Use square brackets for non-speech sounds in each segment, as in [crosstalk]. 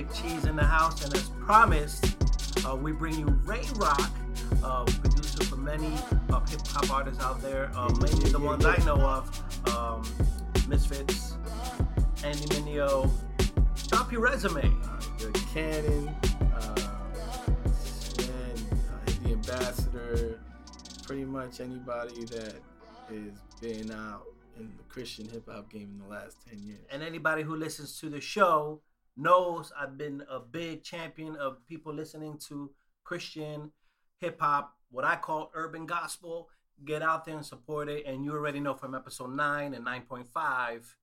episode 10. Big Cheese in the house, and as promised, uh, we bring you Ray Rock, uh, producer for many uh, hip hop artists out there. Uh, mainly the ones I know of, um, Misfits, Andy Mineo. Drop your resume. The Cannon, uh, man, uh, the ambassador, pretty much anybody that has been out in the Christian hip hop game in the last 10 years. And anybody who listens to the show knows I've been a big champion of people listening to Christian hip hop, what I call urban gospel. Get out there and support it. And you already know from episode 9 and 9.5,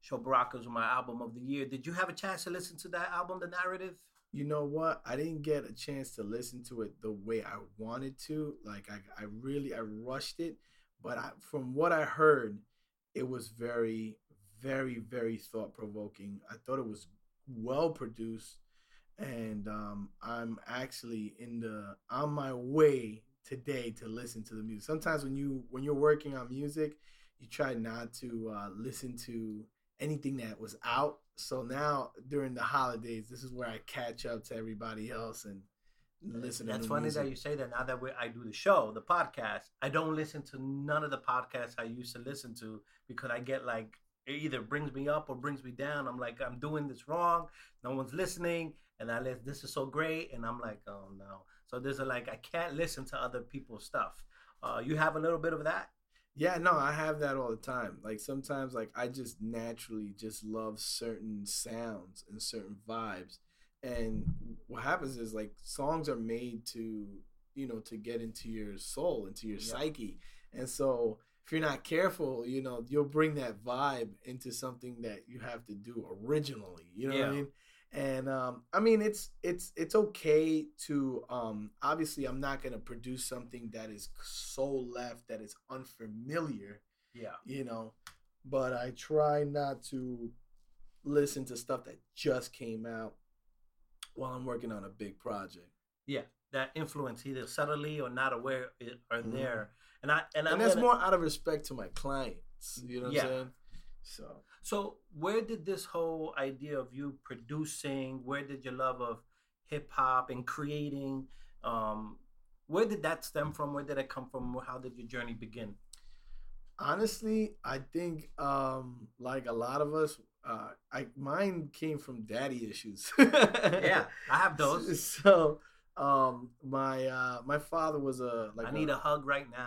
Sho Baraka's was my album of the year. Did you have a chance to listen to that album, The Narrative? You know what? I didn't get a chance to listen to it the way I wanted to. Like I, I really I rushed it, but I, from what I heard, it was very, very, very thought provoking. I thought it was well produced, and um, I'm actually in the on my way today to listen to the music. Sometimes when you when you're working on music, you try not to uh, listen to anything that was out. So now during the holidays, this is where I catch up to everybody else and listen. That's funny music. that you say that. Now that I do the show, the podcast, I don't listen to none of the podcasts I used to listen to because I get like it either brings me up or brings me down. I'm like, I'm doing this wrong. No one's listening, and I list, this is so great, and I'm like, oh no. So there's a like, I can't listen to other people's stuff. Uh, you have a little bit of that. Yeah, no, I have that all the time. Like sometimes, like I just naturally just love certain sounds and certain vibes, and what happens is like songs are made to you know to get into your soul, into your psyche, and so if you're not careful, you know, you'll bring that vibe into something that you have to do originally. You know yeah. what I mean? And um, I mean, it's it's it's okay to um, obviously I'm not gonna produce something that is so left that is unfamiliar. Yeah. You know, but I try not to listen to stuff that just came out while I'm working on a big project. Yeah, that influence either subtly or not aware are mm-hmm. And I and, and that's gonna, more out of respect to my clients. You know what yeah. I'm saying? So so where did this whole idea of you producing? Where did your love of hip hop and creating? Um, where did that stem from? Where did it come from? How did your journey begin? Honestly, I think um, like a lot of us, uh, I mine came from daddy issues. [laughs] yeah, I have those. So um, my uh, my father was a like. I need a, a hug right now.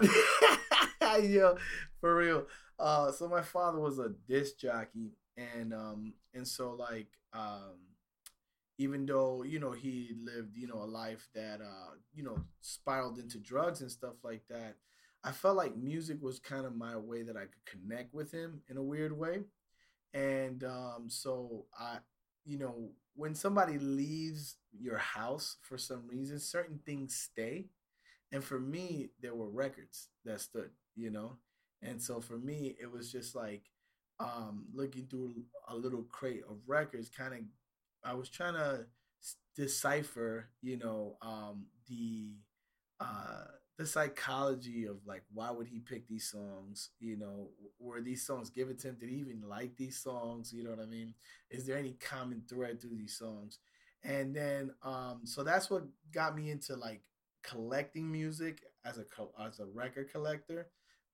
[laughs] yeah, for real. Uh, so my father was a disc jockey, and um, and so like um, even though you know he lived you know a life that uh, you know spiraled into drugs and stuff like that, I felt like music was kind of my way that I could connect with him in a weird way, and um, so I you know when somebody leaves your house for some reason, certain things stay. And for me, there were records that stood, you know? And so for me, it was just like um, looking through a little crate of records, kind of, I was trying to decipher, you know, um, the, uh, the psychology of like why would he pick these songs? You know were these songs given to him? Did he even like these songs? You know what i mean? Is there any common thread through these songs? And then um so that's what got me into like collecting music as a as a record collector.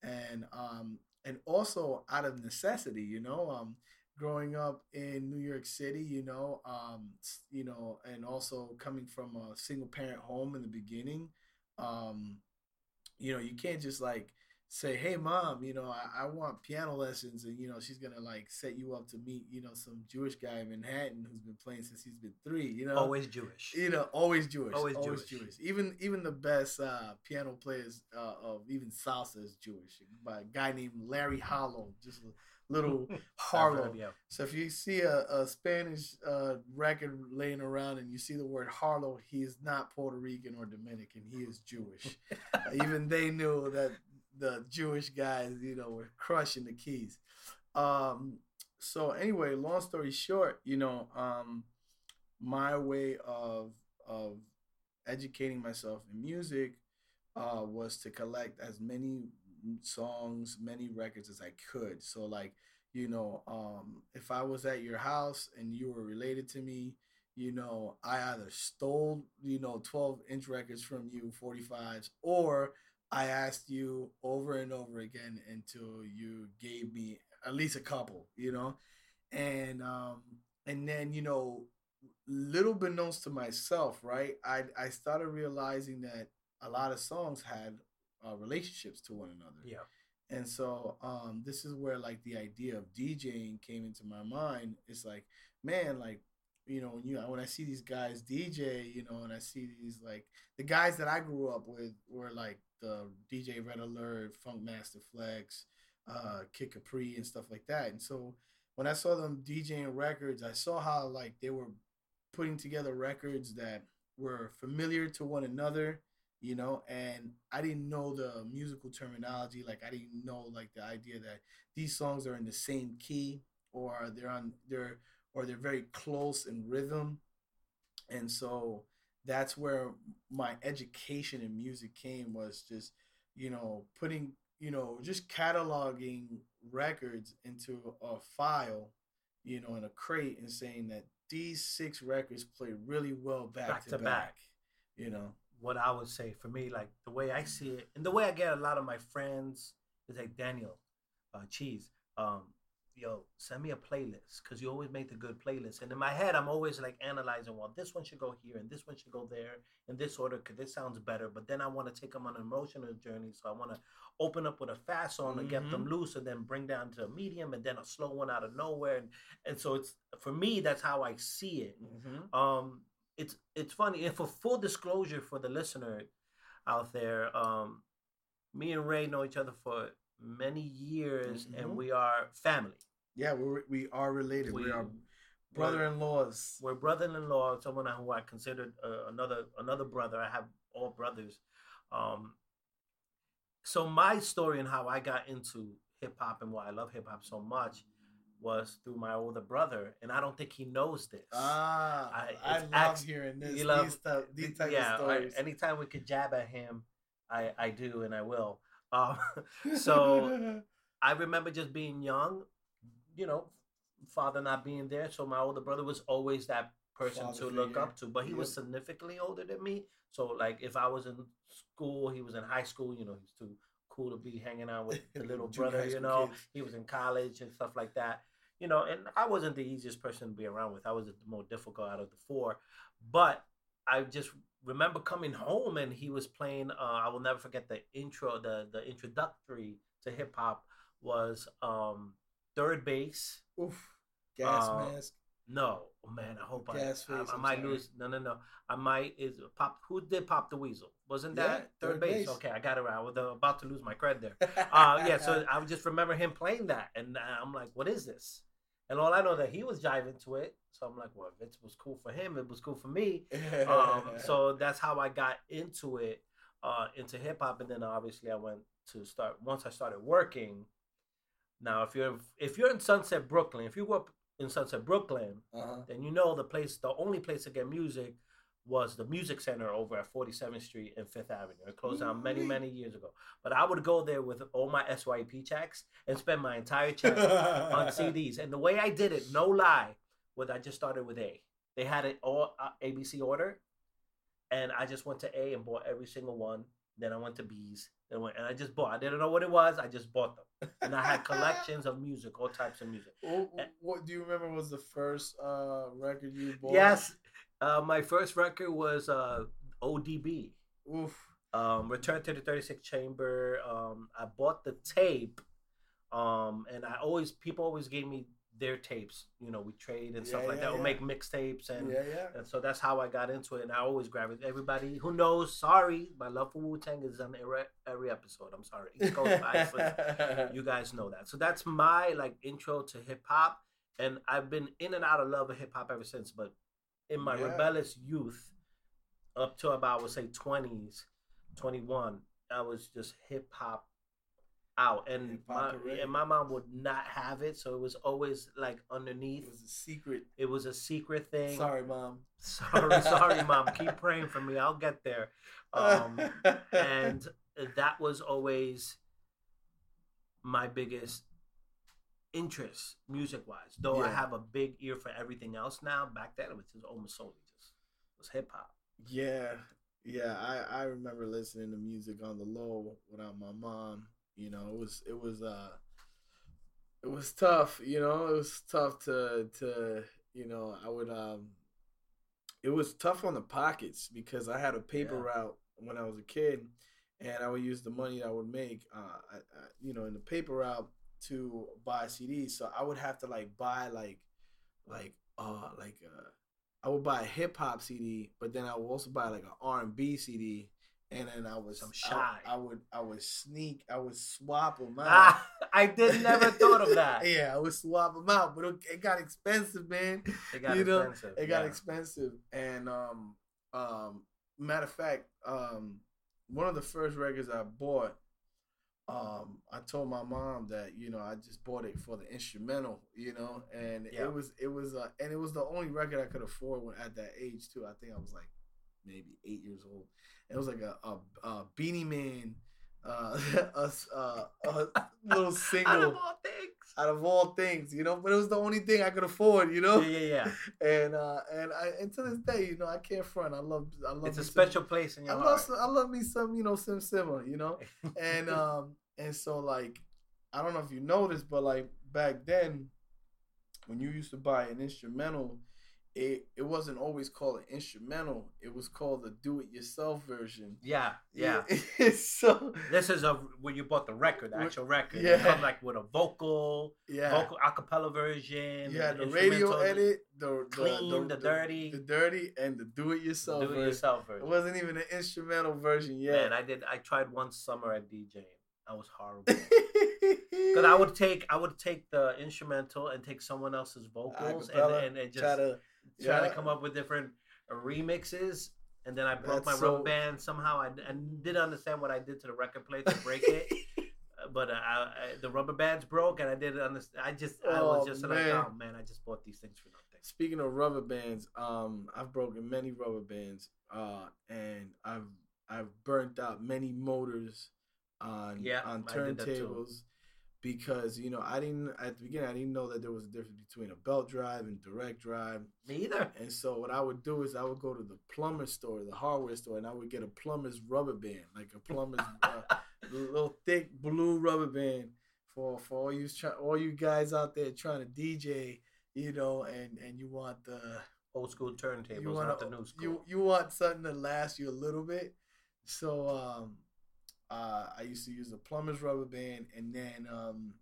And um and also out of necessity you know um growing up in New York City, you know, um, you know, and also coming from a single parent home in the beginning, um, you know, you can't just like say, "Hey, mom, you know, I, I, want piano lessons," and you know, she's gonna like set you up to meet, you know, some Jewish guy in Manhattan who's been playing since he's been three. You know, always Jewish. You know, always Jewish. Always, always Jewish. Jewish. Even even the best uh, piano players uh, of even salsa is Jewish. By a guy named Larry Harlow. just little [laughs] Harlow. So if you see a, a Spanish uh, record laying around and you see the word Harlow, he is not Puerto Rican or Dominican. He is Jewish. [laughs] Even they knew that the Jewish guys, you know, were crushing the keys. Um, so anyway, long story short, you know, um, my way of of educating myself in music uh, was to collect as many songs, many records as I could. So like, you know, um, if I was at your house and you were related to me, you know, I either stole, you know, 12 inch records from you, 45s, or I asked you over and over again until you gave me at least a couple, you know? And um and then, you know, little beknownst to myself, right? I I started realizing that a lot of songs had uh, relationships to one another. Yeah. And so um this is where like the idea of DJing came into my mind. It's like, man, like you know, when you when I see these guys DJ, you know, and I see these like the guys that I grew up with were like the DJ Red Alert, Funkmaster Flex, uh, Kid Capri, and stuff like that. And so when I saw them DJing records, I saw how like they were putting together records that were familiar to one another, you know, and I didn't know the musical terminology. Like I didn't know like the idea that these songs are in the same key or they're on they're or they're very close in rhythm. And so that's where my education in music came was just, you know, putting, you know, just cataloging records into a file, you know, in a crate and saying that these six records play really well back, Back to, to back, back. You know. What I would say for me, like the way I see it, and the way I get a lot of my friends is like Daniel, uh, Cheese. Um, yo, send me a playlist because you always make the good playlist. And in my head, I'm always like analyzing, well, this one should go here and this one should go there in this order because this sounds better. But then I want to take them on an emotional journey, so I want to open up with a fast song and get them loose, and then bring down to a medium, and then a slow one out of nowhere. And and so it's for me, that's how I see it Mm-hmm. um it's it's funny and for full disclosure for the listener out there um me and ray know each other for many years Mhm. and we are family Yeah, we we are related. We, we are brother-in-laws. we're brother-in-law someone who i considered uh, another another brother i have all brothers um so my story and how i got into hip-hop and why i love hip-hop so much was through my older brother and i don't think he knows this Ah, I- I, love hearing this. you love- these type, these type yeah, of I- stories. anytime we could jab at him, I I do and I will. Um, [laughs] so I remember just being young, you know, father not being there, so my older brother was always that person Father to look up to. But he was significantly older than me, so like if I was in school, he was in high school. You know, he's too cool to be hanging out with the [laughs] little brother. You know, kids. he was in college and stuff like that. You know, and I wasn't the easiest person to be around with. I was the more difficult out of the four, but I just remember coming home and he was playing. Uh, I will never forget the intro, the the introductory to hip hop was um, Third Bass. Oof. Gas Uh, mask. No, oh, man, I hope I, Gas I, face, I I'm might sorry. lose. No, no, no. I might is pop. Who did pop the weasel? Wasn't Yeah, that third, Third Bass? base. Okay, I got it right. I was uh, about to lose my cred there. [laughs] Uh, yeah, so I just remember him playing that, and uh, I'm like, "What is this?" And all I know that he was jiving to it, so I'm like, "Well, if it was cool for him, it was cool for me." [laughs] um, so that's how I got into it, uh, into hip hop, and then obviously I went to start once I started working. Now, if you're if you're in Sunset Brooklyn, if you grew up in Sunset Brooklyn, uh-huh. then you know the place, the only place to get music was the Music Center over at 47th Street and Fifth Avenue. It closed down many many years ago, but I would go there with all my SYP checks and spend my entire [laughs] check on CDs. And the way I did it, no lie, was I just started with A. They had it all uh, ABC order, and I just went to A and bought every single one. Then I went to B's, and went and I just bought. I didn't know what it was. I just bought them, and I had collections of music, all types of music. [laughs] What, what do you remember was the first uh, record you bought? Yes, uh, my first record was uh, ODB. Oof. Um, Return to the 36 Chamber. Um, I bought the tape, um, and I always people always gave me their tapes. You know, we trade and stuff Yeah, like yeah, that. We'll yeah. make mixtapes and. yeah, yeah. And so that's how I got into it, and I always grab it. Everybody who knows, sorry, my love for Wu Tang is on every, every episode. I'm sorry, East Coast but you guys know that. So that's my like intro to hip hop, and I've been in and out of love of hip hop ever since. But in my Yeah. rebellious youth, up to about I would say twenties, twenty one, I was just hip hop out, and Hip-hop my, and my mom would not have it, so it was always like underneath. it was a secret. It was a secret thing. Sorry, mom. [laughs] Sorry, sorry, mom. Keep praying for me. I'll get there. Um, [laughs] and that was always my biggest interest music wise. Though I have a big ear for everything else now. Back then it was just almost solely just was hip hop. Yeah, yeah. I I remember listening to music on the low without my mom. You know, it was it was uh, it was tough. You know, it was tough to to you know. I would um, it was tough on the pockets because I had a paper Yeah. route when I was a kid, and I would use the money I would make, uh, I, I, you know, in the paper route to buy CDs. So I would have to like buy like, like uh, like uh, I would buy a hip hop CD, but then I would also buy like an R and B CD, and then I was Some I- shy. I, would I would sneak, I would swap them [laughs] out. Ah, I did never thought of that. [laughs] yeah, I would swap them out, but it, it got expensive, man. It got [laughs] You know, expensive. It got yeah. expensive, and um, um, matter of fact, um, one of the first records I bought, um, I told my mom that you know I just bought it for the instrumental, you know, and Yeah. it was it was uh, and it was the only record I could afford when at that age too. I think I was like maybe eight years old. It was like a a, a Beenie Man, uh, [laughs] a, uh, a little single [laughs] Out of all things. out of all things, you know. But it was the only thing I could afford, you know. Yeah, yeah, yeah. [laughs] And uh, and I and to this day, you know, I can't front. I love I love It's a me some- special place in I your love heart. some, I love me some you know Sim Simma, you know. And um and so like I don't know if you noticed, but like back then, when you used to buy an instrumental, it it wasn't always called an instrumental. It was called the do-it-yourself version. yeah, [laughs] yeah. so This is a when you bought the record, the actual record. Yeah. It come like with a vocal, yeah. vocal acapella version. Yeah, the radio edit, the clean, the dirty. the dirty, and the do-it-yourself do it yourself version. It wasn't even an instrumental version yet. Man, I did. I tried one summer at DJing. I was horrible. [laughs] Because I would take, I would take the instrumental and take someone else's vocals and, and, and just try to try yeah. to come up with different remixes. And then I broke That's my rubber so- band somehow. I, I didn't understand what I did to the record player to break it. [laughs] But uh, I, I, the rubber bands broke, and I didn't understand. I just, I was Oh, just like, oh man, I just bought these things for nothing. Speaking of rubber bands, um, I've broken many rubber bands, uh, and I've I've burnt out many motors on Yeah, on I did that too. turntables because you know I didn't at the beginning I didn't know that there was a difference between a belt drive and direct drive, Me either. and so what I would do is I would go to the plumber store, the hardware store, and I would get a plumber's rubber band, like a plumber's [laughs] uh, little thick blue rubber band for for all you try, all you guys out there trying to DJ, you know, and and you want the Old school turntables, you want not the new school. you you want something to last you a little bit. So um, uh, I used to use a plumber's rubber band, and then um,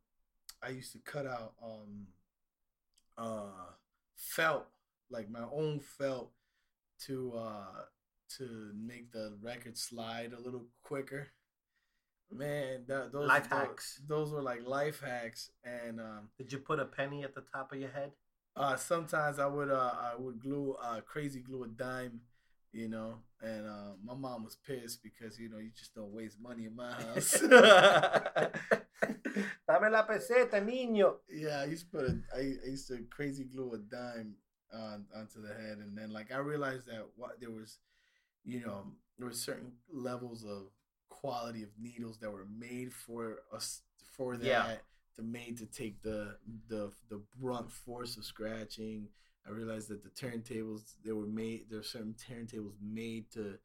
I used to cut out um, uh, felt like my own felt to uh, to make the record slide a little quicker. Man, that, those Life those, hacks. Those were like life hacks, and um, Did you put a penny at the top of your head? uh, sometimes I would uh, I would glue uh, crazy glue a dime, you know, and uh, my mom was pissed because you know you just don't waste money in my [laughs] house. [laughs] Dame la peseta, niño. yeah, I used to put a, I, I used to crazy glue a dime on onto the head, and then like I realized that what there was, you know, there were certain levels of quality of needles that were made for us for that. Yeah. To made to take the the the brunt force of scratching. I realized that the turntables they were made. There are certain turntables made to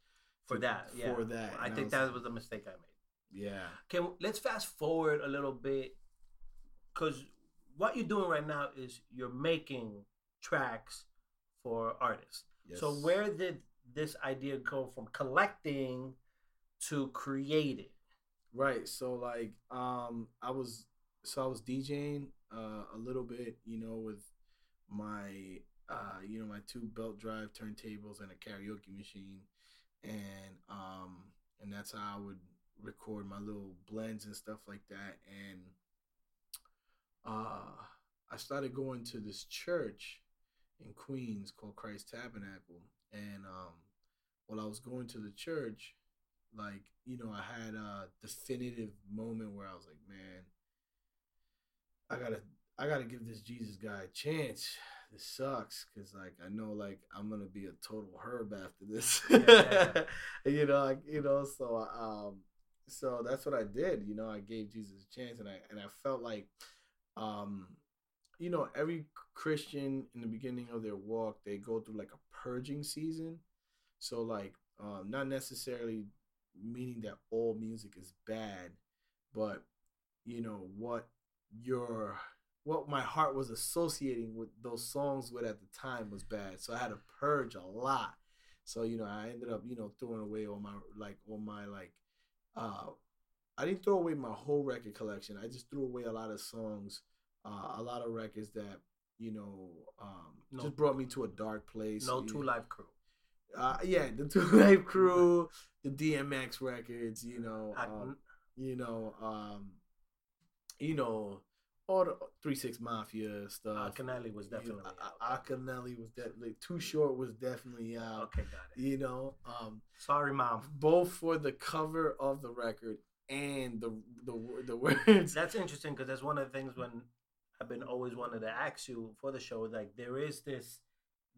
For to- that, yeah. For that, I And think was that was a mistake I made. yeah. Okay, let's fast forward a little bit, because what you're doing right now is you're making tracks for artists. So where did this idea go from collecting to creating? Right. So like um I was so I was DJing uh a little bit, you know, with my uh you know my two belt drive turntables and a karaoke machine. And um and that's how I would record my little blends and stuff like that. And uh I started going to this church in Queens called Christ Tabernacle. And um while I was going to the church like you know i had a definitive moment where i was like man i gotta i gotta give this jesus guy a chance this sucks because like i know like i'm gonna be a total herb after this Yeah. [laughs] you know like, you know so um so that's what i did you know i gave jesus a chance and i and i felt like um, you know, every Christian in the beginning of their walk, they go through like a purging season. So like, um, not necessarily meaning that all music is bad, but you know what your what my heart was associating with those songs with at the time was bad. So I had to purge a lot. So you know, I ended up you know throwing away all my like all my like uh I didn't throw away my whole record collection. I just threw away a lot of songs, uh, a lot of records that you know um, No. just brought me to a dark place. No two Life crew. Uh, yeah, the Two [laughs] Live Crew, the DMX records. You know, I- um, you know, um, you know, all the Three Six Mafia stuff. Akinyele was You know, definitely A- out. Akinyele was definitely Too Short was definitely out. Okay, got it. You know, um, Sorry, mom. both for the cover of the record and the the the [laughs] words. That's interesting because that's one of the things when I've been always wanted to ask you for the show. Like there is this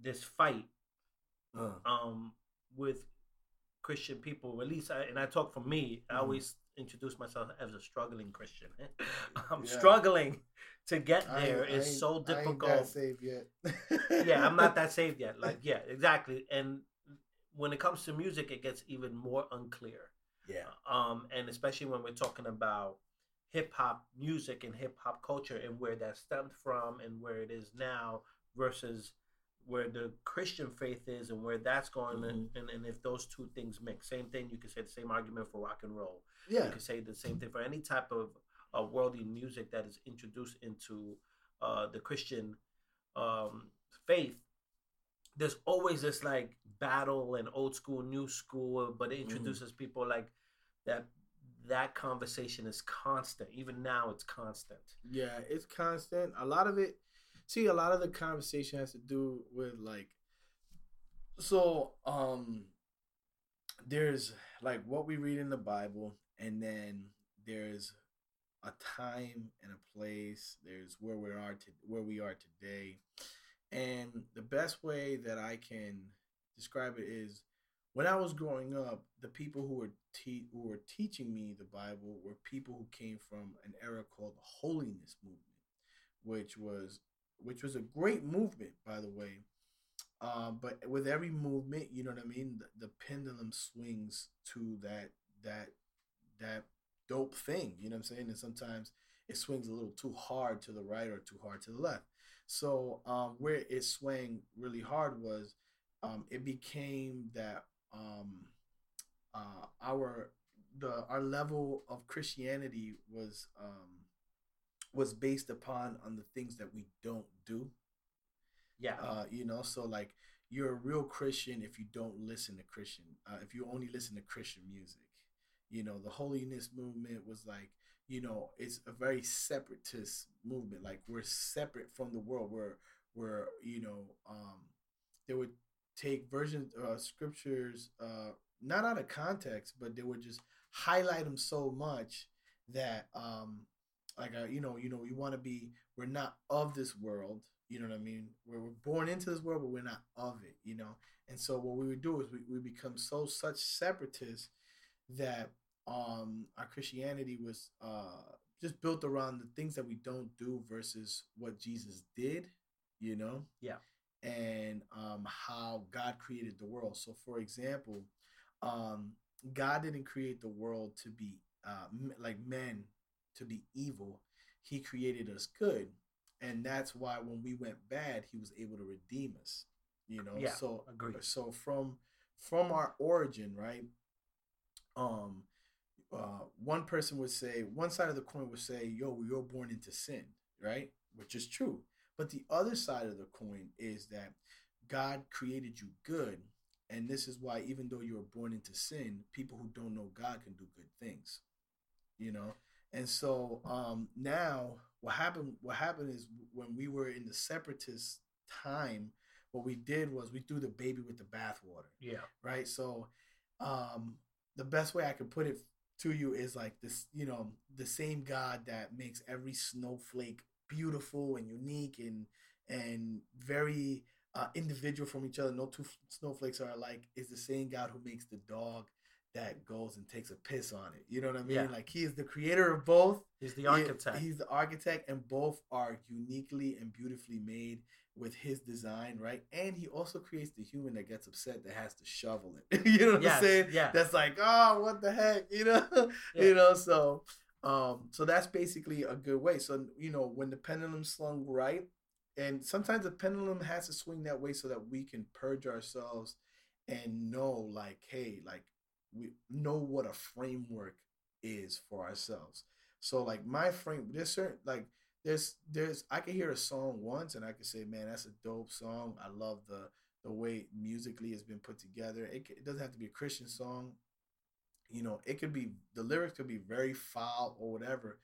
this fight Uh, um with Christian people. At least, I, and I talk for me. I Mhm. always introduce myself as a struggling Christian. [laughs] I'm Yeah. struggling to get I there. I It's so I that difficult. saved yet. [laughs] yeah, I'm not that [laughs] saved yet. Like, yeah, exactly. And when it comes to music, it gets even more unclear. Yeah. Um, and especially when we're talking about hip hop music and hip hop culture and where that stemmed from and where it is now versus where the Christian faith is and where that's going and, and, and if those two things mix. Same thing, you could say the same argument for rock and roll. Yeah. You could say the same thing for any type of uh, worldly music that is introduced into uh, the Christian um, faith. There's always this like battle and old school, new school, but it introduces people like that. That conversation is constant. Even now, it's constant. Yeah, it's constant. A lot of it, see, a lot of the conversation has to do with like, so um, there's like what we read in the Bible, and then there's a time and a place. There's where we are to where we are today, and the best way that I can describe it is when I was growing up, the people who were te- who were teaching me the Bible were people who came from an era called the Holiness Movement, which was which was a great movement, by the way. Um, but with every movement, you know what I mean. The, the pendulum swings to that that that dope thing. You know what I'm saying? And sometimes it swings a little too hard to the right or too hard to the left. So um, where it swang really hard was um, it became that um, uh, our the our level of Christianity was um, was based upon on the things that we don't do. Yeah. Uh, you know, so like you're a real Christian if you don't listen to Christian, uh, if you only listen to Christian music. You know, the holiness movement was like, you know, it's a very separatist movement. Like we're separate from the world. We're we're you know, um, they would take versions uh, scriptures uh, not out of context, but they would just highlight them so much that um, like uh, you know, you know, we want to be. We're not of this world. You know what I mean? We're, we're born into this world, but we're not of it. You know, and so what we would do is we, we become so such separatists that um our Christianity was uh just built around the things that we don't do versus what Jesus did. You know? Yeah. And um how God created the world. So, for example, um God didn't create the world to be uh m- like men to be evil. He created us good. And that's why when we went bad, he was able to redeem us. You know, Yeah, so agreed. so from from our origin, right? Um uh one person would say one side of the coin would say, yo, you're born into sin, right? Which is true. But the other side of the coin is that God created you good. And this is why, even though you were born into sin, people who don't know God can do good things. You know? And so um, now what happened what happened is when we were in the separatist time, what we did was we threw the baby with the bathwater Yeah. right? So, um, the best way I could put it to you is like this, you know, the same God that makes every snowflake beautiful and unique and and very uh, individual from each other. No two snowflakes are alike. Is the same God who makes the dog that goes and takes a piss on it. You know what I mean? Yeah. Like he is the creator of both. He's the He- architect. he's the architect, and both are uniquely and beautifully made with his design, right? And he also creates the human that gets upset that has to shovel it. [laughs] you know what Yes, I'm saying? yeah. That's like, oh, what the heck, you know? [laughs] Yeah. You know, so um, so that's basically a good way. So you know, when the pendulum slung right, and sometimes the pendulum has to swing that way so that we can purge ourselves and know, like, hey, like we know what a framework is for ourselves. So like my frame, there's certain like there's there's I can hear a song once and I can say, man, that's a dope song. I love the the way musically it's been put together. It, it doesn't have to be a Christian song. You know, it could be the lyrics could be very foul or whatever,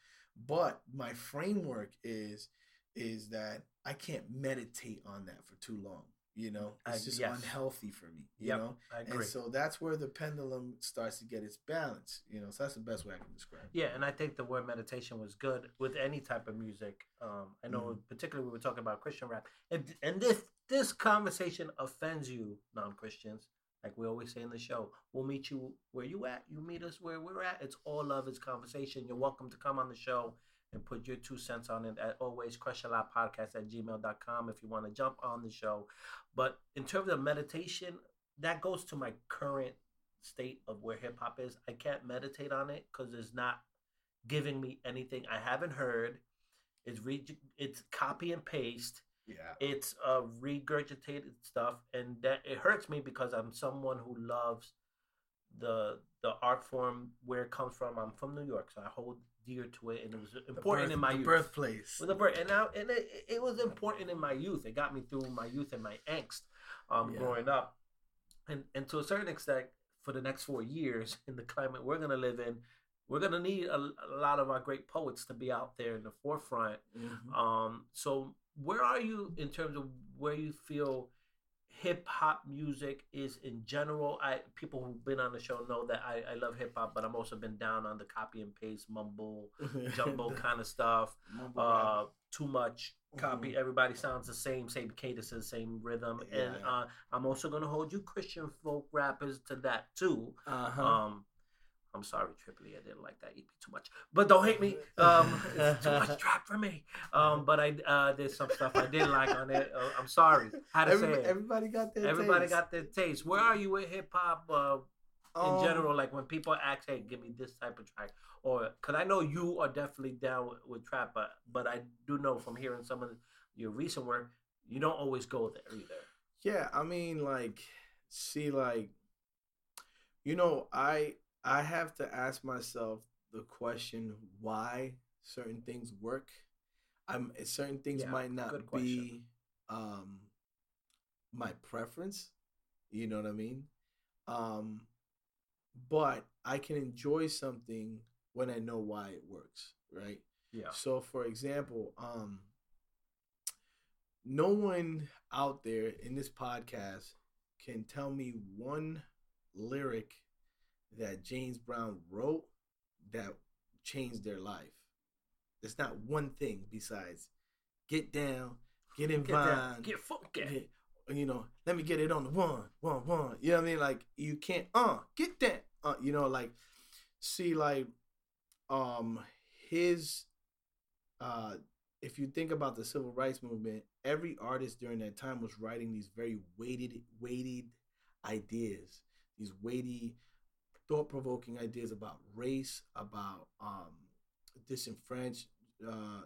but my framework is is that I can't meditate on that for too long. You know, it's I- just yes. unhealthy for me. You Yep, know, I agree. and so that's where the pendulum starts to get its balance. You know, so that's the best way I can describe it. Yeah, and I think the word meditation was good with any type of music. Um, I know, particularly we were talking about Christian rap, and and this this conversation offends you, non Christians. Like we always say in the show, we'll meet you where you at. You meet us where we're at. It's all love. It's conversation. You're welcome to come on the show and put your two cents on it. At always, crush a lot podcast at gmail.com if you want to jump on the show. But in terms of meditation, that goes to my current state of where hip hop is. I can't meditate on it because it's not giving me anything I haven't heard. It's re- it's copy and paste. Yeah. It's uh, regurgitated stuff, and that it hurts me because I'm someone who loves the the art form where it comes from. I'm from New York, so I hold dear to it, and it was important birth- in my youth. birthplace. With the birth, and now and it, it was important in my youth. It got me through my youth and my angst um, Yeah. growing up, and and to a certain extent, for the next four years [laughs] in the climate we're gonna live in, we're gonna need a, a lot of our great poets to be out there in the forefront. Mhm. Um, so where are you in terms of where you feel hip hop music is in general? I people who've been on the show know that I, I love hip hop, but I'm also been down on the copy and paste mumble [laughs] jumbo kind of stuff. Uh, too much copy. Everybody sounds the same, same cadences, same rhythm. And Yeah. uh, I'm also gonna hold you Christian folk rappers to that too. uh-huh. Um, I'm sorry, Trip Lee, I didn't like that EP too much, but don't hate me. Um, it's too much [laughs] trap for me. Um, but I uh, there's some stuff I didn't like on it. Uh, I'm sorry, how to Everybody, say it. everybody got their taste. Everybody taste. got their taste. Where are you with hip hop uh, in Um, general? Like when people ask, "Hey, give me this type of track," or because I know you are definitely down with, with trap, but but I do know from hearing some of your recent work, you don't always go there either. Yeah, I mean, like, see, like, you know, I I have to ask myself the question why certain things work. I'm certain things Yeah, might not be um my preference. You know what I mean? Um, but I can enjoy something when I know why it works, right? Yeah. So, for example, um, no one out there in this podcast can tell me one lyric that James Brown wrote that changed their life. There's not one thing besides get down, get in Get vine, get funky. get- you know, let me get it on the one, one, one. You know what I mean? Like you can't uh get that. Uh, you know, like see like um his uh if you think about the civil rights movement, every artist during that time was writing these very weighted weighted ideas, these weighty thought provoking ideas about race, about um disenfranchised uh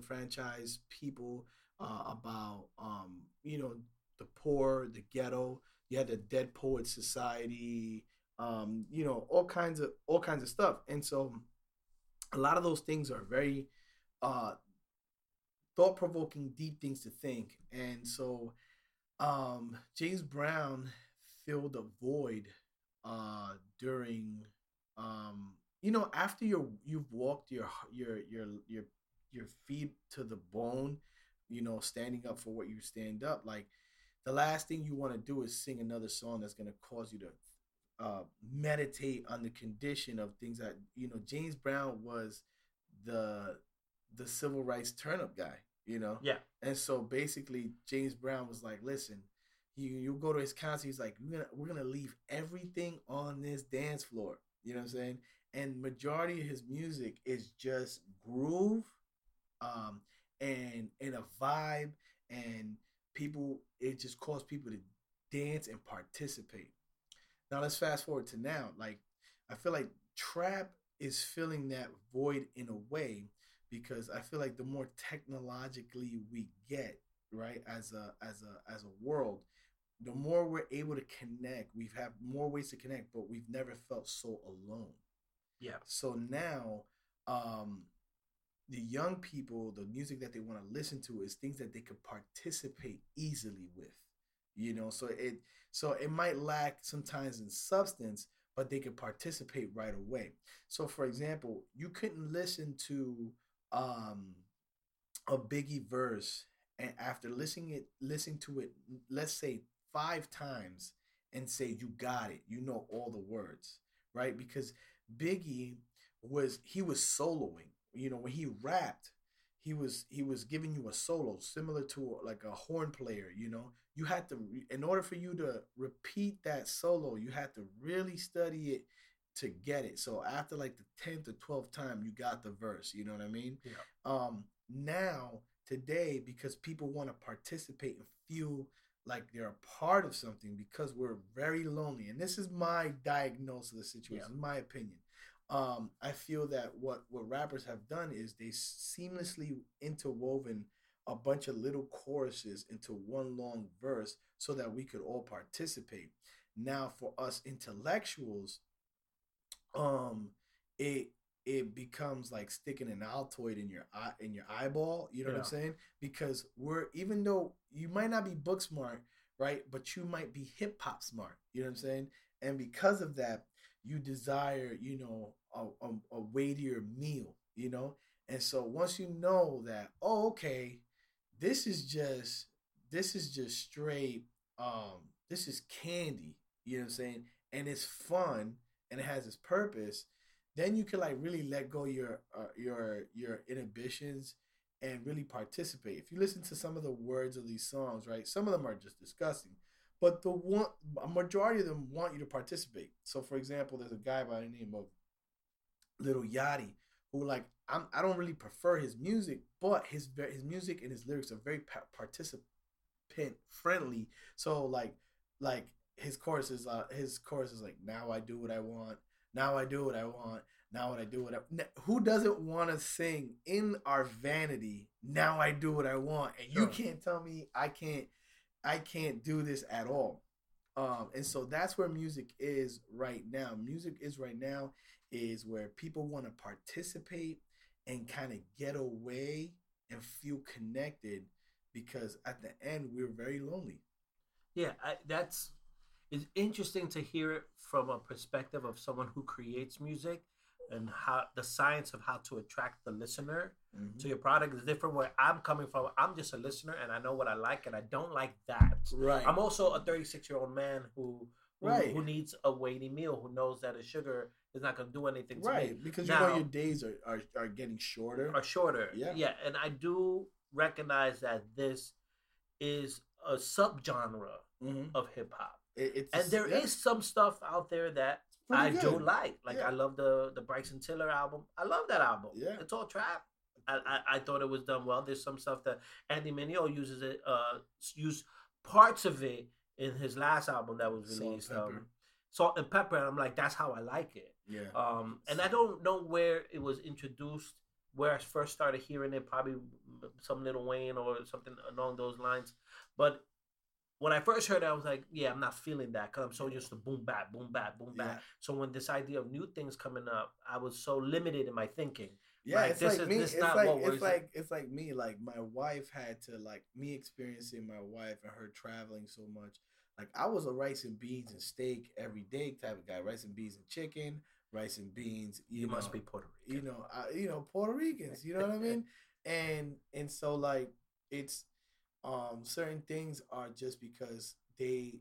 franchise people uh, about um, you know the poor, the ghetto. You had the Dead Poets Society, um, you know all kinds of all kinds of stuff. And so, a lot of those things are very uh, thought provoking, deep things to think. And so, um, James Brown filled a void uh, during um, you know after you you've walked your your your your your feet to the bone you know, standing up for what you stand up. Like the last thing you want to do is sing another song that's going to cause you to uh, meditate on the condition of things that you know. James Brown was the the civil rights turn up guy, you know, Yeah. and so basically James Brown was like, listen, you you go to his concert. He's like, we're gonna we're gonna leave everything on this dance floor. You know what I'm saying? And majority of his music is just groove, um, and and a vibe, and people. It just calls people to dance and participate. Now let's fast forward to now. Like I feel like trap is filling that void in a way because I feel like the more technologically we get, right, as a as a as a world, the more we're able to connect. We've had more ways to connect, but we've never felt so alone. Yeah. So now, um, the young people, the music that they want to listen to is things that they could participate easily with. You know, so it so it might lack sometimes in substance, but they can participate right away. So for example, you couldn't listen to um a Biggie verse and after listening it listening to it let's say 5 times and say you got it. You know all the words, right? Because Biggie was he was soloing. You know, when he rapped, he was he was giving you a solo similar to like a horn player, you know you had to in order for you to repeat that solo you had to really study it to get it so after like the 10th or 12th time you got the verse you know what i mean yeah. um now today because people want to participate and feel like they're a part of something because we're very lonely and this is my diagnosis of the situation yeah. my opinion um i feel that what what rappers have done is they seamlessly interwoven a bunch of little choruses into one long verse so that we could all participate. Now for us intellectuals, um it it becomes like sticking an Altoid in your eye in your eyeball, you know yeah. what I'm saying? Because we're even though you might not be book smart, right? But you might be hip hop smart, you know what I'm saying? And because of that, you desire, you know, a, a, a weightier meal, you know? And so once you know that, oh, okay, this is just this is just straight um this is candy, you know what I'm saying? And it's fun and it has its purpose. Then you can like really let go your uh, your your inhibitions and really participate. If you listen to some of the words of these songs, right? Some of them are just disgusting, but the one a majority of them want you to participate. So, for example, there's a guy by the name of Little Yachty who like I'm I don't really prefer his music, but his his music and his lyrics are very participant friendly. So like like his chorus is uh, his chorus is like now I do what I want, now I do what I want, now what I do what I who doesn't want to sing in our vanity now I do what I want and you can't tell me I can't I can't do this at all. Um, and so that's where music is right now. Music is right now is where people want to participate and kind of get away and feel connected because at the end we're very lonely. Yeah, I, that's it's interesting to hear it from a perspective of someone who creates music and how the science of how to attract the listener mm-hmm. to your product is different where i'm coming from i'm just a listener and i know what i like and i don't like that right i'm also a 36 year old man who who, right. who needs a weighty meal who knows that a sugar is not going to do anything to right. me. Because now, you know your days are, are, are getting shorter. Are shorter. Yeah. Yeah. And I do recognize that this is a subgenre mm-hmm. of hip hop. It, and there yeah. is some stuff out there that I good. do like. Like yeah. I love the the Bryson Tiller album. I love that album. Yeah. It's all trap. I, I, I thought it was done well. There's some stuff that Andy Mineo uses it uh use parts of it in his last album that was released. Um, salt and pepper and i'm like that's how i like it yeah um and i don't know where it was introduced where i first started hearing it probably some little wayne or something along those lines but when I first heard it, I was like, yeah, I'm not feeling that because I'm so used to boom bap, boom bap, boom bap. Yeah. So when this idea of new things coming up, I was so limited in my thinking. Yeah, like, it's like is, me. It's like it's like it's like me. Like my wife had to like me experiencing my wife and her traveling so much. Like I was a rice and beans and steak every day type of guy. Rice and beans and chicken, rice and beans. You, you know, must be Puerto Rican. You know, I, you know Puerto Ricans. You know what I [laughs] mean? And and so like it's um certain things are just because they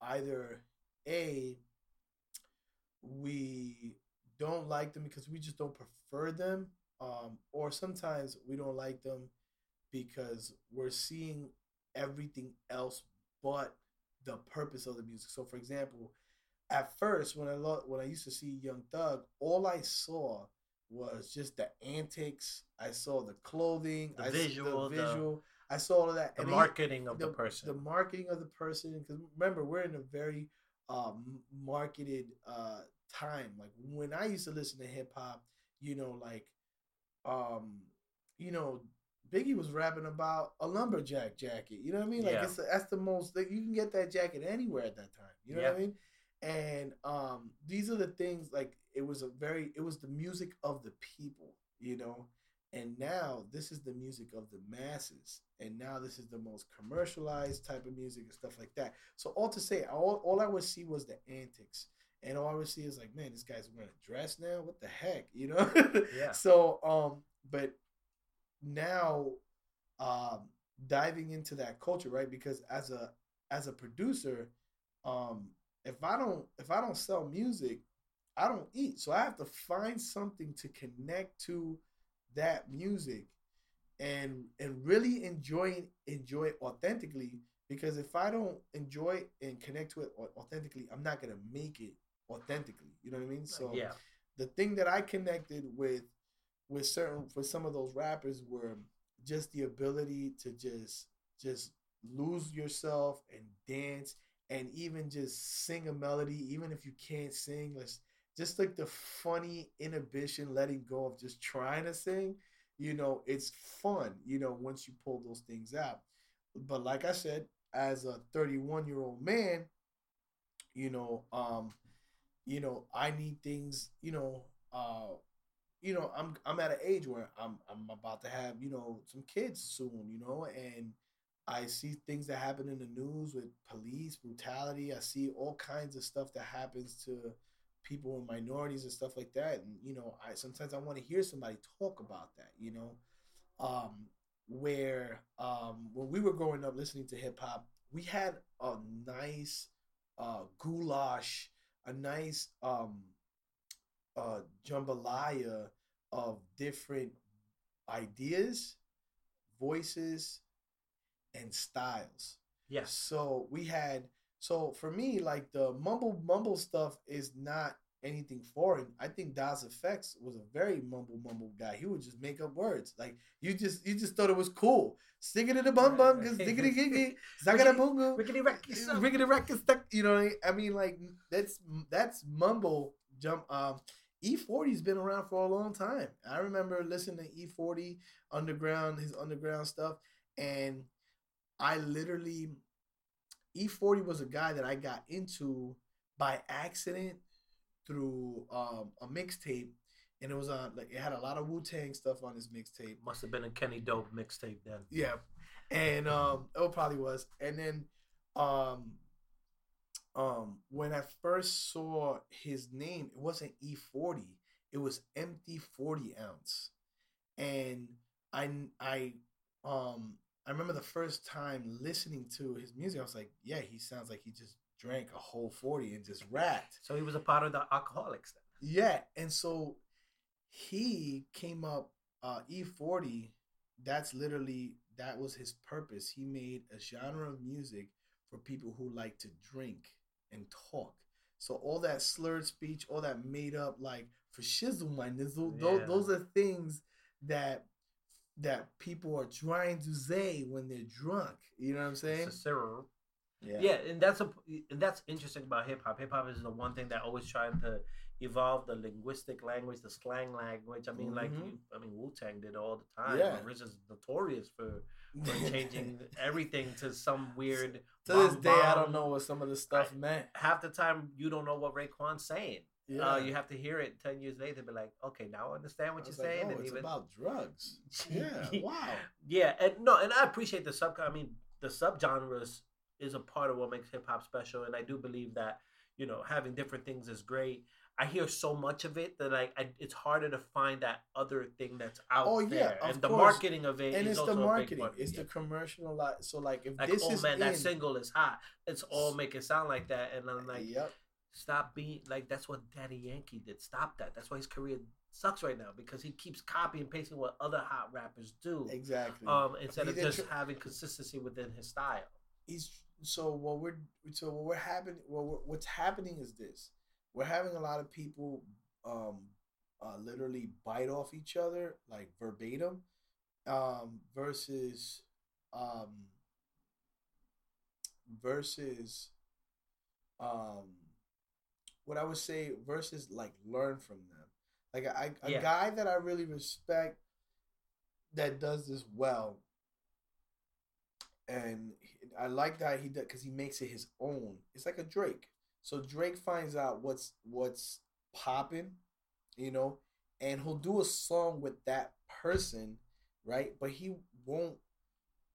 either a we don't like them because we just don't prefer them um or sometimes we don't like them because we're seeing everything else but the purpose of the music. So, for example, at first when I lo- when I used to see Young Thug, all I saw was just the antics. I saw the clothing, The I visual, the the- visual. I saw all of that. The And marketing of the, person. the marketing of the person. Because remember, we're in a very um, marketed uh, time. Like when I used to listen to hip hop, you know, like, um, you know, Biggie was rapping about a lumberjack jacket. You know what I mean? Like Yeah. it's that's the most like you can get that jacket anywhere at that time. You know what I mean? And um, these are the things like it was a very it was the music of the people. You know. And now this is the music of the masses. And now this is the most commercialized type of music and stuff like that. So all to say, all, all I would see was the antics. And all I would see is like, man, this guy's wearing a dress now. What the heck? [laughs] You know? Yeah. So um, but now um diving into that culture, right? Because as a as a producer, um, if I don't if I don't sell music, I don't eat. So I have to find something to connect to that music and and really enjoy enjoy it authentically because if I don't enjoy and connect to it authentically, I'm not gonna make it authentically. You know what I mean? So yeah. the thing that I connected with with certain with some of those rappers were just the ability to just just lose yourself and dance and even just sing a melody even if you can't sing let's just like the funny inhibition letting go of just trying to sing you know it's fun you know once you pull those things out. But like i said as a 31 year old man you know um you know i need things you know uh you know i'm i'm at an age where i'm i'm about to have you know some kids soon you know and i see things that happen in the news with police brutality. I see all kinds of stuff that happens to people in minorities and stuff like that. And you know i sometimes i want to hear somebody talk about that you know? Um where um when we were growing up listening to hip hop we had a nice uh goulash a nice um uh jambalaya of different ideas voices and styles. Yes. so we had so for me like the mumble mumble stuff is not anything foreign i think Das EFX was a very mumble mumble guy he would just make up words like you just you just thought it was cool stick it in the bum bum stickity [laughs] giggy zagada bungu Rickety wreck yourself. Rickety Wreck is stuck. You know, I mean, like that's that's mumble jump. Um, E40's been around for a long time. I remember listening to E40 underground, his underground stuff, and I literally E40 was a guy that I got into by accident through um, a mixtape, and it was on like it had a lot of Wu Tang stuff on his mixtape. Must have been a Kenny Dope mixtape then. Yeah, and um, it probably was. And then, um, um, when I first saw his name, it wasn't E forty. It was empty forty ounce, and I I um I remember the first time listening to his music. I was like, yeah, he sounds like he just drank a whole forty and just rapped. So he was a part of the alcoholics then. Yeah, and so he came up uh E40 that's literally that was his purpose. He made a genre of music for people who like to drink and talk. So all that slurred speech, all that made up like for shizzle man, those, Yeah. those are things that that people are trying to say when they're drunk. You know what I'm saying? It's a syrup. Yeah. and that's a and that's interesting about hip hop. Hip hop is the one thing that always trying to evolve the linguistic language, the slang language. I mean, like Mhm. you, I mean, Wu Tang did all the time. Yeah. Riz is notorious for, for [laughs] changing everything to some weird. to this bomb day, I don't know what some of the stuff meant. Half the time, you don't know what Raekwon's saying. Yeah, Uh, you have to hear it ten years later, be like, okay, now I understand I what you're was like, saying. oh, and it's even about drugs. [laughs] Yeah, wow. yeah, and no, and I appreciate the sub. I mean, the subgenres is a part of what makes hip hop special, and I do believe that you know having different things is great. I hear so much of it that like I, it's harder to find that other thing that's out Oh, yeah, there, and the course. marketing of it and is it's also the marketing, it's Yeah. the commercial lot. So like if like this oh is man, that single is hot. It's all make it sound like that, and I'm like, yep, stop being like that's what Daddy Yankee did. Stop that. That's why his career sucks right now because he keeps copying and pasting what other hot rappers do. exactly. Um, instead of just tr- having consistency within his style. he's so what we're so what we're happening well, we're- what's happening is this we're having a lot of people um uh, literally bite off each other like verbatim um versus um versus um what i would say versus like learn from them like I, a Yeah. guy that i really respect that does this well and I like that he does because he makes it his own. It's like a Drake. So Drake finds out what's what's popping, you know, and he'll do a song with that person, right? But he won't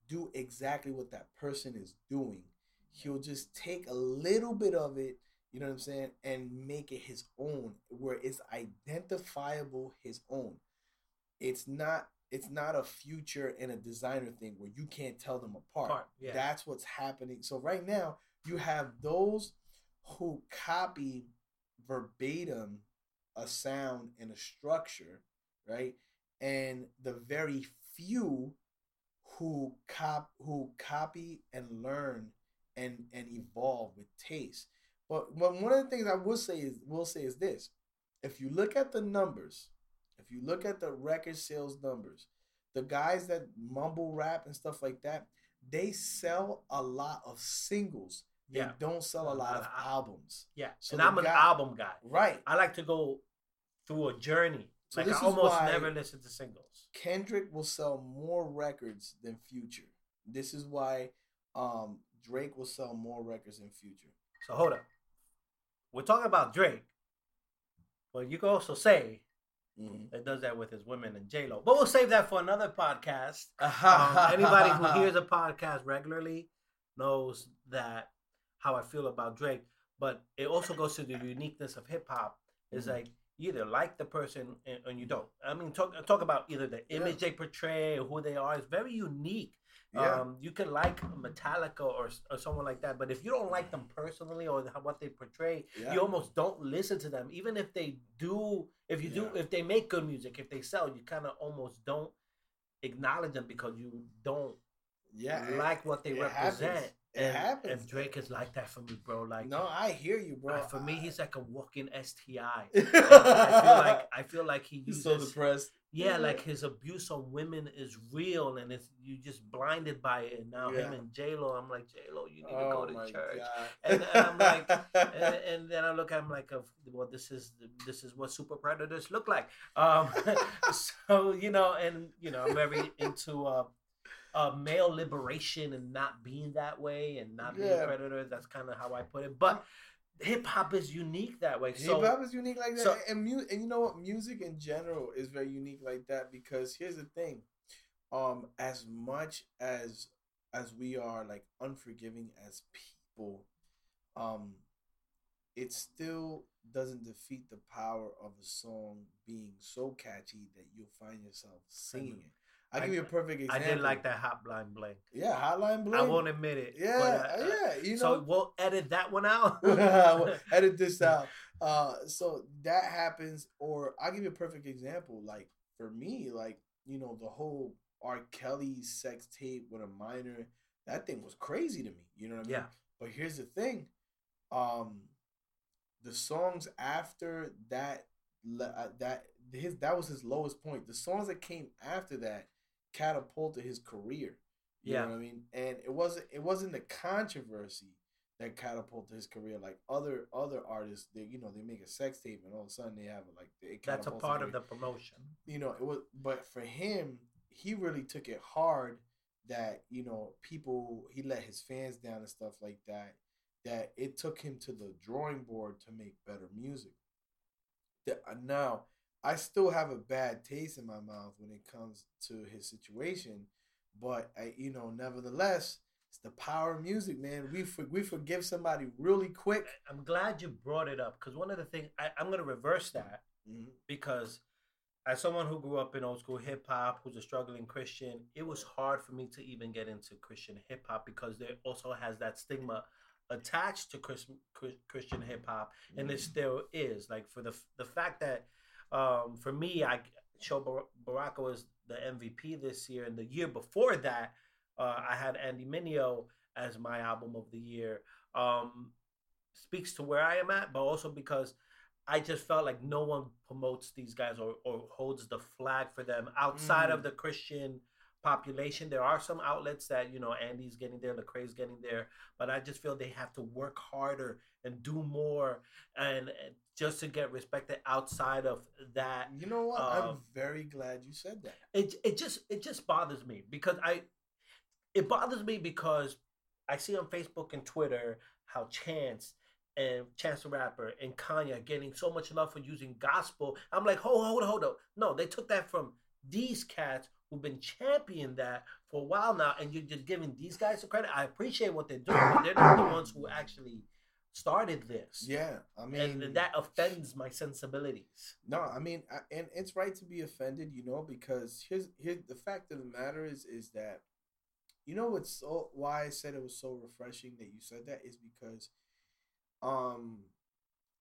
do exactly what that person is doing. He'll just take a little bit of it, you know what I'm saying, and make it his own, where it's identifiable his own. It's not it's not a future and a Desiigner thing where you can't tell them apart. Yeah. That's what's happening. So right now you have those who copy verbatim a sound and a structure, right? And the very few who cop who copy and learn and and evolve with taste. But but one of the things I will say is will say is this: if you look at the numbers, if you look at the record sales numbers, the guys that mumble rap and stuff like that, they sell a lot of singles. They Yeah. don't sell a lot of of albums. Yeah, So and I'm an guy- album guy. Right. I like to go through a journey. So like I almost never listen to singles. Kendrick will sell more records than Future. This is why um, Drake will sell more records than Future. So hold up. We're talking about Drake. but you can also say Mhm. that does that with his women and J Lo. But we'll save that for another podcast. [laughs] Um, anybody who hears a podcast regularly knows that how I feel about Drake. But it also goes to the uniqueness of hip hop. Is Mhm. like you either like the person and, and you don't. I mean, talk talk about either the image they portray or who they are. It's very unique. Yeah, Um, you can like Metallica or, or someone like that, but if you don't like them personally or what they portray, yeah. you almost don't listen to them. Even if they do, if you do, if they make good music, if they sell, you kind of almost don't acknowledge them because you don't yeah, like what they represent. happens. It and, happens. and Drake is like that for me, bro. Like, no, I hear you, bro. for me, he's like a walking STI. [laughs] I feel like I feel like he he's so depressed. yeah, like his abuse on women is real, and it's you just blinded by it. And now him Yeah. and J Lo, I'm like J Lo, you need to Oh go to church. And- and I'm like, [laughs] And, and then I look at him like, well, this is this is what super predators look like. Um, [laughs] so you know, and you know, I'm very into uh, uh, male liberation and not being that way and not being Yeah. a predator. That's kind of how I put it. But hip hop is unique that way. hip hop is unique like that, so- and mu- and you know what? Music in general is very unique like that because here's the thing: um, as much as as we are like unforgiving as people, um, it still doesn't defeat the power of a song being so catchy that you'll find yourself singing it. I'll I- give you a perfect example. I did like that Hotline bling. Yeah, Hotline Bling. I won't admit it. Yeah, but, uh, yeah. You know, so we'll edit that one out. [laughs] Well, edit this [laughs] out. Uh, so that happens, or I'll give you a perfect example. Like for me, like you know, the whole R. Kelly sex tape with a minor, that thing was crazy to me. You know what I mean? Yeah. But here's the thing, um, the songs after that, uh, that his that was his lowest point. The songs that came after that catapulted his career. You Yeah. know what I mean? And it wasn't it wasn't the controversy that catapulted his career like other other artists. They you know they make a sex tape and all of a sudden they have like it That's a part of the promotion. you know it was but for him he really took it hard that you know people he let his fans down and stuff like that that it took him to the drawing board to make better music that uh, now i still have a bad taste in my mouth when it comes to his situation but I, you know nevertheless it's the power of music man we for, we forgive somebody really quick I'm glad you brought it up because one of the things I, I'm going to reverse that Mhm. because as someone who grew up in old school hip hop, who's a struggling Christian, it was hard for me to even get into Christian hip hop because there also has that stigma attached to Chris, Chris- Christian hip hop, and it still is. Like for the the fact that um, for me, I Sho Bar- Baraka was the MVP this year, and the year before that, uh, I had Andy Mineo, as my album of the year. Um, speaks to where I am at, but also because I just felt like no one promotes these guys or, or holds the flag for them outside Mm. of the Christian population. There are some outlets that, you know, Andy's getting there, Lecrae's getting there, but I just feel they have to work harder and do more and, and just to get respected outside of that. You know what? Um, I'm very glad you said that. It it just it just bothers me because I it bothers me because I see on Facebook and Twitter how Chance and Chance the Rapper and Kanye are getting so much love for using gospel. I'm like, hold, hold, hold up. No, they took that from these cats who've been championing that for a while now, and you're just giving these guys the credit. I appreciate what they're doing, but they're not the ones who actually started this. Yeah, I mean, and, that offends my sensibilities. No, I mean, I, and it's right to be offended, you know, because here's here's the fact of the matter is is that, you know, what's so why I said it was so refreshing that you said that is because, um,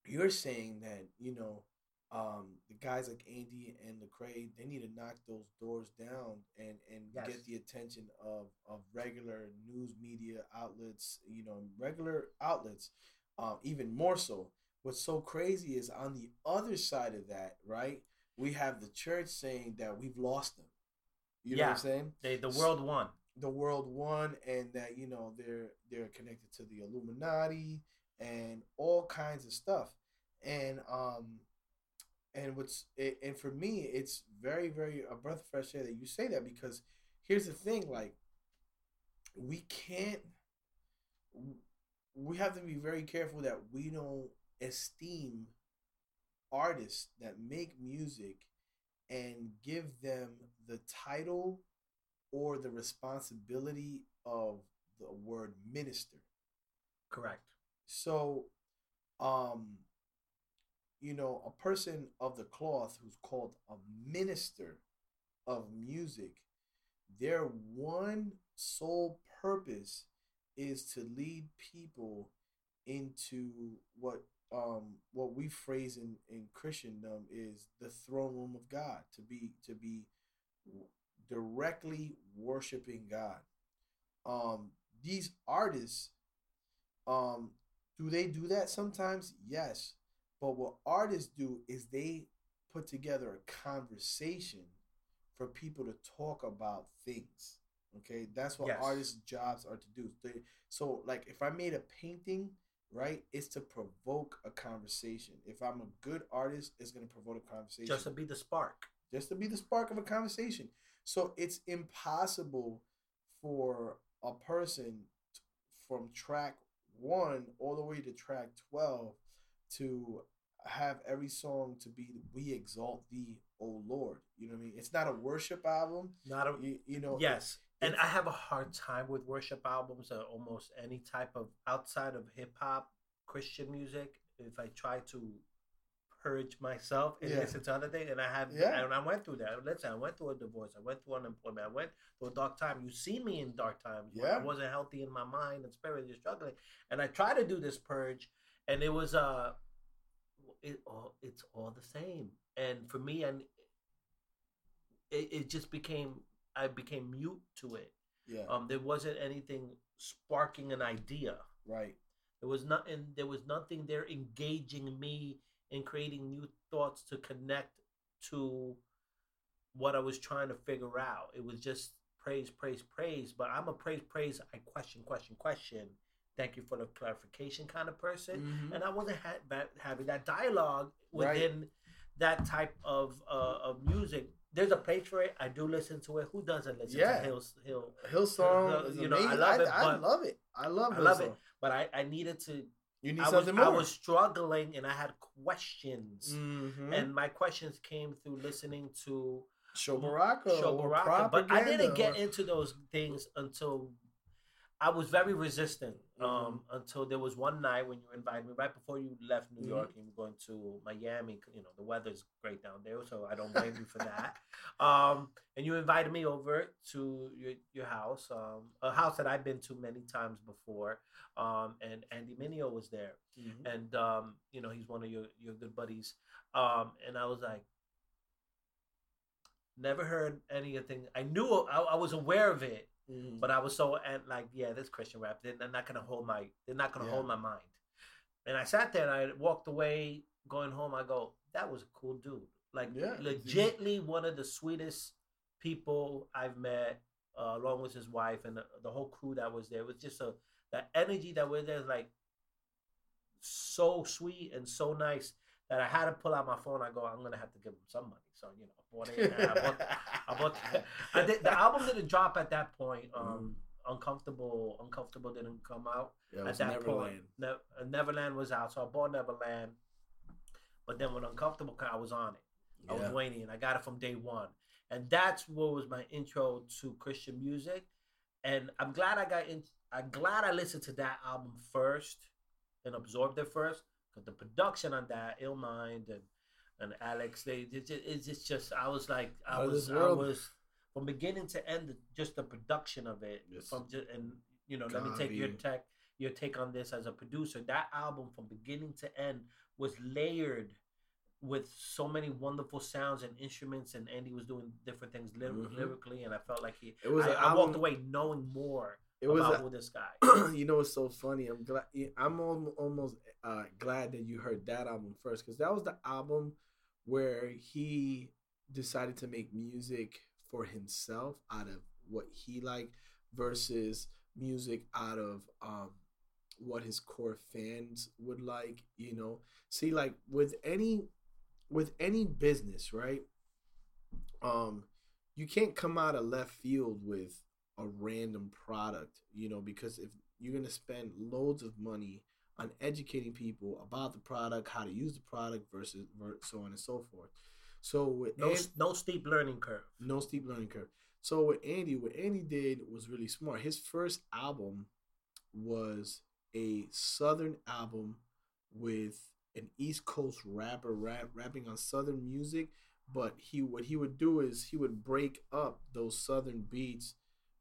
you're saying that you know, um, the guys like Andy and Lecrae they need to knock those doors down and and Yes. get the attention of of regular news media outlets, you know, regular outlets, um, even more so what's so crazy is on the other side of that, right? We have the church saying that we've lost them. You know what I'm saying? They the world won. The world won, and that you know they're they're connected to the Illuminati and all kinds of stuff, and um, and what's it, and for me, it's very very a breath of fresh air that you say that because here's the thing, like we can't we have to be very careful that we don't esteem artists that make music and give them the title or the responsibility of the word minister. Correct. So, um, you know, a person of the cloth who's called a minister of music, their one sole purpose is to lead people into what um what we phrase in in Christendom is the throne room of God to be to be directly worshiping God. Um these artists um do they do that sometimes? Yes. But what artists do is they put together a conversation for people to talk about things. Okay, that's what Yes. artists' jobs are to do. They, so, like, if I made a painting, right, it's to provoke a conversation. If I'm a good artist, it's going to provoke a conversation Just to be the spark. just to be the spark of a conversation. So it's impossible for a person t- from track one all the way to track 12 to have every song to be we exalt thee o lord you know what i mean it's not a worship album Not a you, you know yes. And I have a hard time with worship albums or almost any type of outside of hip hop Christian music. If I try to purge myself and Yeah. listen to other things, and I had, Yeah. and I went through that. Listen, I went through a divorce. I went through unemployment. I went through a dark time. You see me in dark times. Yeah. I wasn't healthy in my mind and spirit, just struggling. And I tried to do this purge, and it was uh, it all it's all the same. And for me, and it, it just became I became mute to it. yeah Um, there wasn't anything sparking an idea. right There was nothing. There was nothing there engaging me in creating new thoughts to connect to what I was trying to figure out. It was just praise, praise, praise. But I'm a praise, praise. I question, question, question. Thank you for the clarification kind of person. Mhm. And I wasn't ha- having that dialogue Right. within that type of uh, of music. There's a place for it. I do listen to it. Who doesn't listen Yeah. to Hill Hill? hillsong is you know, I love it, I, but- love it i love I love Hillsong. it, but I, I needed to. you need I was something more I was struggling and I had questions, Mhm. and my questions came through listening to Sho Baraka Sho Baraka. But I didn't get into those things until I was very resistant. Mm-hmm. Um, until there was one night when you invited me right before you left New Mhm. York and you were going to Miami. You know the weather's great down there, so I don't blame you for that. [laughs] Um, and you invited me over to your your house, um, a house that I've been to many times before. Um, and Andy Mineo was there Mhm. and um, you know he's one of your your good buddies. Um, and I was like, never heard anything. I knew I, I was aware of it, Mhm. But I was so and like, yeah, this Christian rap, they're not gonna hold my, they're not gonna Yeah. hold my mind. And I sat there and I walked away, going home. I go, that was a cool dude, like Yeah. legitly one of the sweetest people I've met, uh, along with his wife and the, the whole crew that was there. It was just a the energy that was there, is like so sweet and so nice that I had to pull out my phone. I go, I'm gonna have to give him some money. So you know, I bought it. I bought, I bought I did, the album didn't drop at that point. Um, Uncomfortable, Uncomfortable didn't come out Yeah, at that Neverland. point. Ne- uh, Neverland was out, so I bought Neverland. But then when Uncomfortable, I was on it. I was Yeah. waiting, I got it from day one. And that's what was my intro to Christian music. And I'm glad I got in. I'm glad I listened to that album first and absorbed it first because the production on that, Ill Mind and and Alex, they it's just, it's just, I was like I Out was I was from beginning to end just the production of it Yes. from just and you know let me take your tech your take on this as a producer. That album from beginning to end was layered with so many wonderful sounds and instruments, and Andy was doing different things lyr- Mhm. lyrically, and I felt like he. It was I, I walked away knowing more It was about a- this guy. [clears throat] you know it's so funny? I'm glad. I'm almost uh, glad that you heard that album first because that was the album where he decided to make music for himself out of what he liked versus music out of um, what his core fans would like. You know, see, like with any with any business, right? Um, you can't come out of left field with a random product, you know, because if you're gonna spend loads of money on educating people about the product, how to use the product versus so on and so forth. So with No, An- no steep learning curve. no steep learning curve. So what Andy, what Andy did was really smart. His first album was a southern album with an East Coast rapper rap, rapping on southern music, but he what he would do is he would break up those southern beats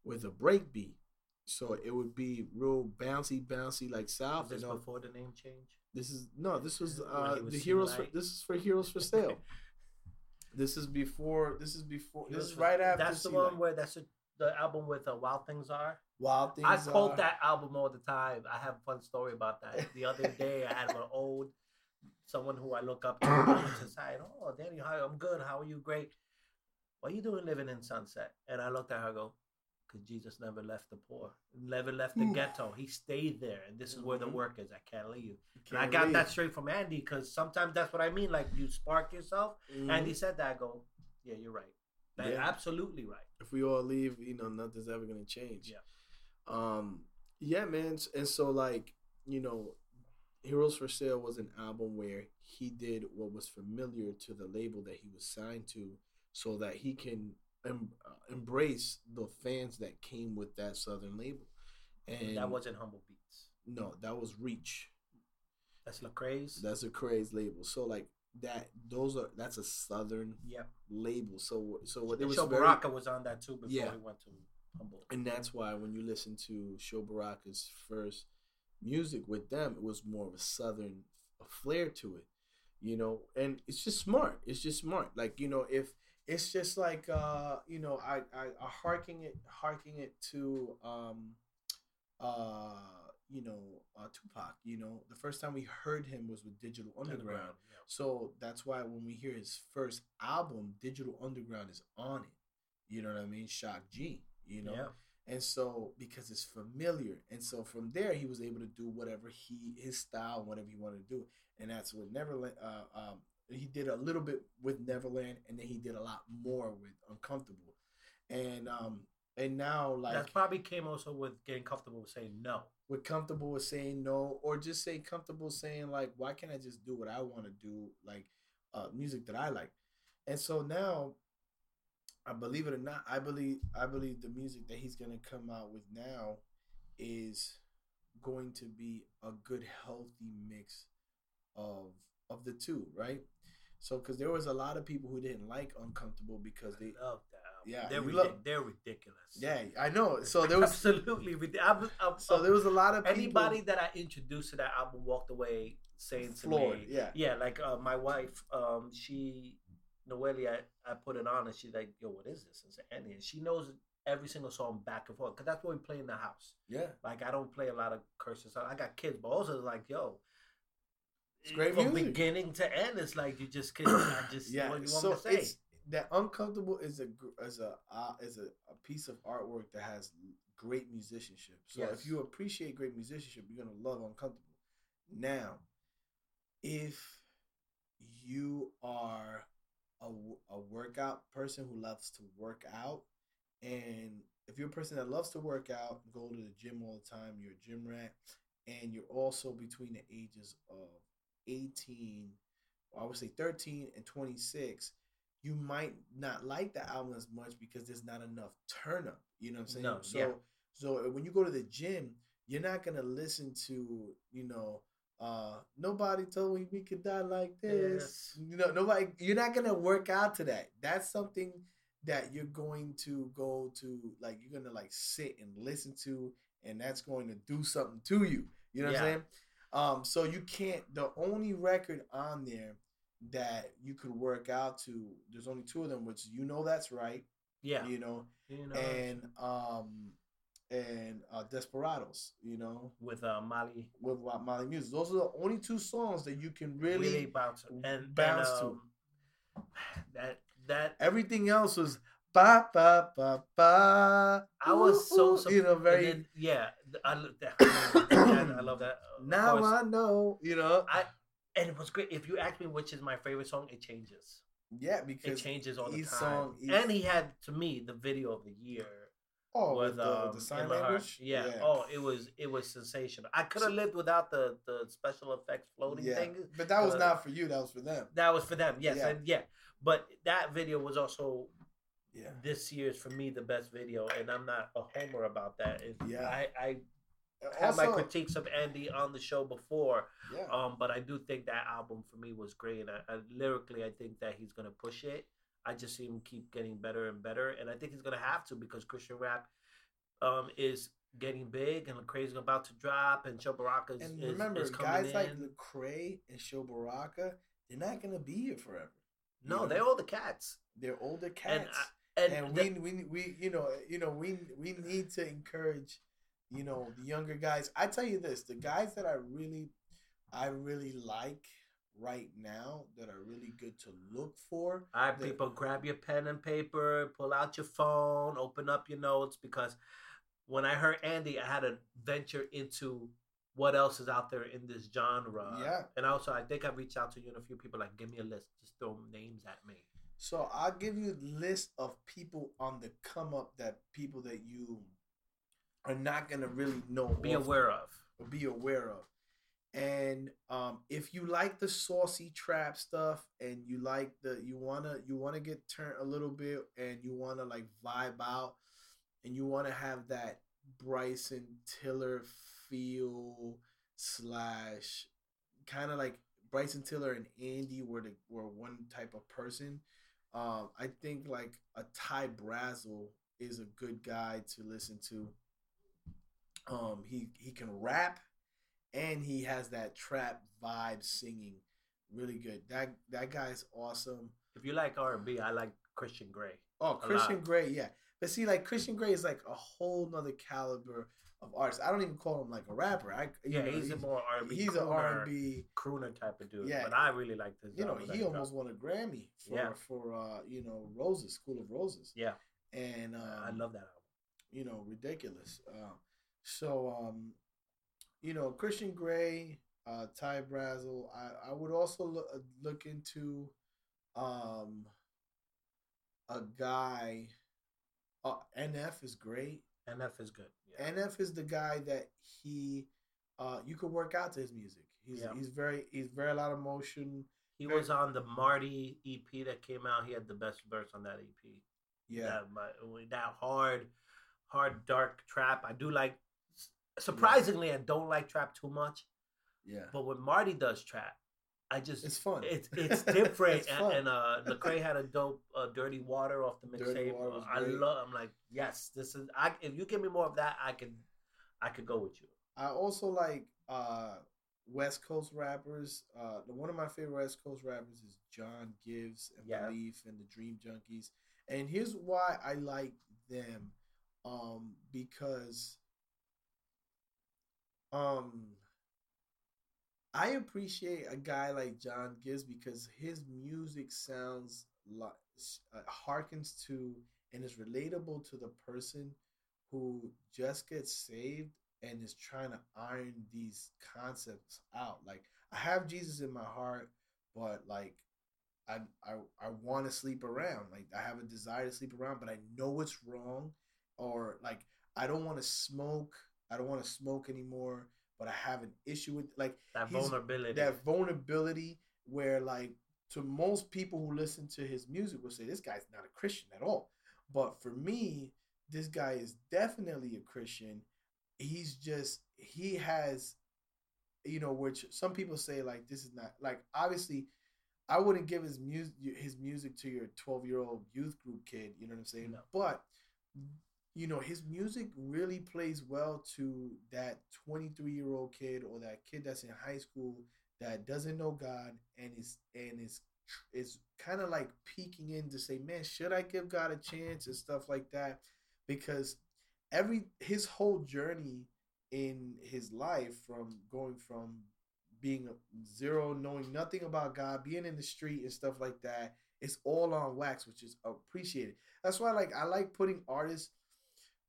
with a break beat. So it would be real bouncy, bouncy like Was South. this you know. before the name change? This is no, this was uh was the heroes for this is for Heroes for Sale. [laughs] this is before this is before this is Heroes- right after That's the See one where that's a, the album with uh, Wild Things Are. Wild Things I quote Are- that album all the time. I have a fun story about that. The other day, I had an old someone who I look up to on the. Oh, Danny, hi, I'm good. How are you? Great. What are you doing living in Sunset? And I looked at her. and go, because Jesus never left the poor, never left the Hmm. ghetto. He stayed there, and this is where the Mhm. work is. I can't leave. Can't and I got leave. that straight from Andy because sometimes that's what I mean. Like you spark yourself. Mhm. Andy said that. I go, yeah, you're right. That- Yeah. Absolutely right. if we all leave, you know, nothing's ever gonna change. Yeah. Um. Yeah, man. And so, like, you know, Heroes for Sale was an album where he did what was familiar to the label that he was signed to, so that he can em- uh, embrace the fans that came with that Southern label. And that wasn't Humble Beast. no, that was Reach. That's Lecrae's. That's a craze label. So like that, those are that's a Southern Yep. label. So so what it was Sho very, Baraka was on that too before Yeah. he went to Humble. and that's why when you listen to Sho Baraka's first music with them, it was more of a southern a flair to it, you know. And it's just smart. It's just smart. Like you know, if it's just like uh, you know, I I, I harking it harking it to um, uh, you know, uh, Tupac. You know, the first time we heard him was with Digital Underground. yeah. So that's why when we hear his first album, Digital Underground is on it. You know what I mean? Shock G. You know. Yeah. And so because it's familiar, and so from there he was able to do whatever he his style, whatever he wanted to do, and that's what Neverland. Uh, um, he did a little bit with Neverland, and then he did a lot more with Uncomfortable, and um, and now like that probably came also with getting comfortable with saying no. we're comfortable with saying no, or just say comfortable saying like, why can't I just do what I want to do, like uh, music that I like, and so now, I believe it or not, I believe I believe the music that he's gonna come out with now is going to be a good healthy mix of of the two, right? So, because there was a lot of people who didn't like uncomfortable because they, I love that. album. Yeah, they're, love- they're ridiculous. yeah, I know. So there was, [laughs] absolutely ridiculous. so there was a lot of people, anybody that I introduced to that album walked away saying to me, yeah. yeah, like uh, my wife, um, she Noelia, I put it on and she's like, "Yo, what is this?" And, said, and she knows every single song back and forth because that's what we play in the house. Yeah. Like I don't play a lot of curses. I got kids, but also like yo. It's great from music. beginning to end. It's like you just can I [coughs] just yeah. what you want so to say. it's that uncomfortable is a is a uh, is a, a piece of artwork that has great musicianship. So Yes. if you appreciate great musicianship, you're gonna love uncomfortable. Now, if you are a, a workout person who loves to work out, and if you're a person that loves to work out, go to the gym all the time, you're a gym rat, and you're also between the ages of 18, or I would say 13 and 26, you might not like the album as much because there's not enough turn up. You know what I'm saying? No, so yeah. so uh, when you go to the gym, you're not gonna listen to, you know, uh nobody told me we could die like this. Yes. You know, nobody you're not gonna work out to that. That's something that you're going to go to like you're gonna like sit and listen to and that's going to do something to you. You know what I'm saying? Um, so you can't the only record on there that you could work out to, there's only two of them, which you know that's right, yeah. you know, You know, and um and uh Desperados, you know, with uh, Molly with Wa- Molly Music. Those are the only two songs that you can really, really, bounce and bounce and, to. um, that that everything else was ba ba ba ba. I was so you know very then, yeah. I love I love that. Of now course, I know, you know. I and it was great. If you ask me which is my favorite song, it changes. Yeah, because It changes all the time. song- and he had to me the video of the year oh, was the, um, the sign in my heart. language. Yeah. Oh, it was it was sensational. I could have lived without the the special effects floating yeah. thing. But that was uh, not for you. That was for them. That was for them. Yes, Yeah. and yeah. But that video was also Yeah. this year's for me the best video, and I'm not a homer about that. It- Yeah. I I had my critiques of Andy on the show before, yeah. um, but I do think that album for me was great. And I, I, lyrically, I think that he's gonna push it. I just see him keep getting better and better, and I think he's gonna have to because Christian rap um, is getting big, and Lecrae's about to drop, and Sho Baraka is, And remember, is coming guys in. like Lecrae and Sho Baraka, they're not gonna be here forever. no, know? they're all the cats, They're older and cats. I, and, and, the- we, we we you know you know we we need to encourage you know the younger guys i tell you this the guys that i really i really like right now that are really good to look for All right, the- people, grab your pen and paper, pull out your phone, open up your notes because when I heard Andy, I had to venture into what else is out there in this genre. Yeah. And also, I think I reached out to you and a few people like, give me a list, just throw names at me. so i'll give you a list of people on the come up that people that you are not gonna really know Be aware of. or be aware of. And um, if you like the saucy trap stuff, and you like the you wanna you wanna get turned a little bit, and you wanna like vibe out, and you wanna have that Bryson Tiller feel slash kind of like Bryson Tiller and Andy were the were one type of person. Um, I think like a Ty Brasel is a good guy to listen to. Um, he he can rap, and he has that trap vibe singing, really good. That that guy's awesome. If you like R&B, I like Christon Gray. Oh, Christian. Grey, yeah. But see, like Christon Gray is like a whole nother caliber of artist. I don't even call him like a rapper. I Yeah, know, he's a more R&B. he's an R and B. crooner type of dude. Yeah. But I really like this. You know, he almost won a Grammy for Yeah. for uh you know Roses, School of Roses, Yeah, and um, I love that album. you know, ridiculous. Um, so, um, you know, Christon Gray, uh, Ty Brasel. I, I would also look, look into um, a guy. Uh, NF is great. NF is good. Yeah. NF is the guy that he, uh, you could work out to his music. He's Yeah. he's very he's very a lot of motion. He Very- was on the Marty EP that came out. He had the best verse on that EP. Yeah, That, my- that hard, hard, dark trap. I do like. Surprisingly, I don't like trap too much. yeah. But when Marty does trap, I just It's fun. it's [laughs] it's different. It's and, and uh, Lecrae had a dope uh, "Dirty Water" off the mixtape. I love. I'm like, yes, this is. I if you give me more of that, I can, I could go with you. I also like uh West Coast rappers. Uh one of my favorite West Coast rappers is John Givez and Yeah. Beleaf and the Dream Junkies. And here's why I like them. um, because um, I appreciate a guy like John Givez because his music sounds like uh, harkens to and is relatable to the person who just gets saved and is trying to iron these concepts out. Like I have Jesus in my heart, but like I I, I want to sleep around. Like I have a desire to sleep around, but I know it's wrong. Or like I don't want to smoke. I don't want to smoke anymore, but I have an issue with like that vulnerability. That vulnerability where like to most people who listen to his music will say this guy's not a Christian at all. But for me, this guy is definitely a Christian. He's just he has you know which some people say like this is not like obviously I wouldn't give his music his music to your 12 year old youth group kid, you know what I'm saying? No. But you know, his music really plays well to that 23 year old kid or that kid that's in high school that doesn't know God and is and is is kind of like peeking in to say, man, should I give God a chance and stuff like that? Because every his whole journey in his life from going from being zero, knowing nothing about God, being in the street and stuff like that, it's all on wax, which is appreciated. That's why like I like putting artists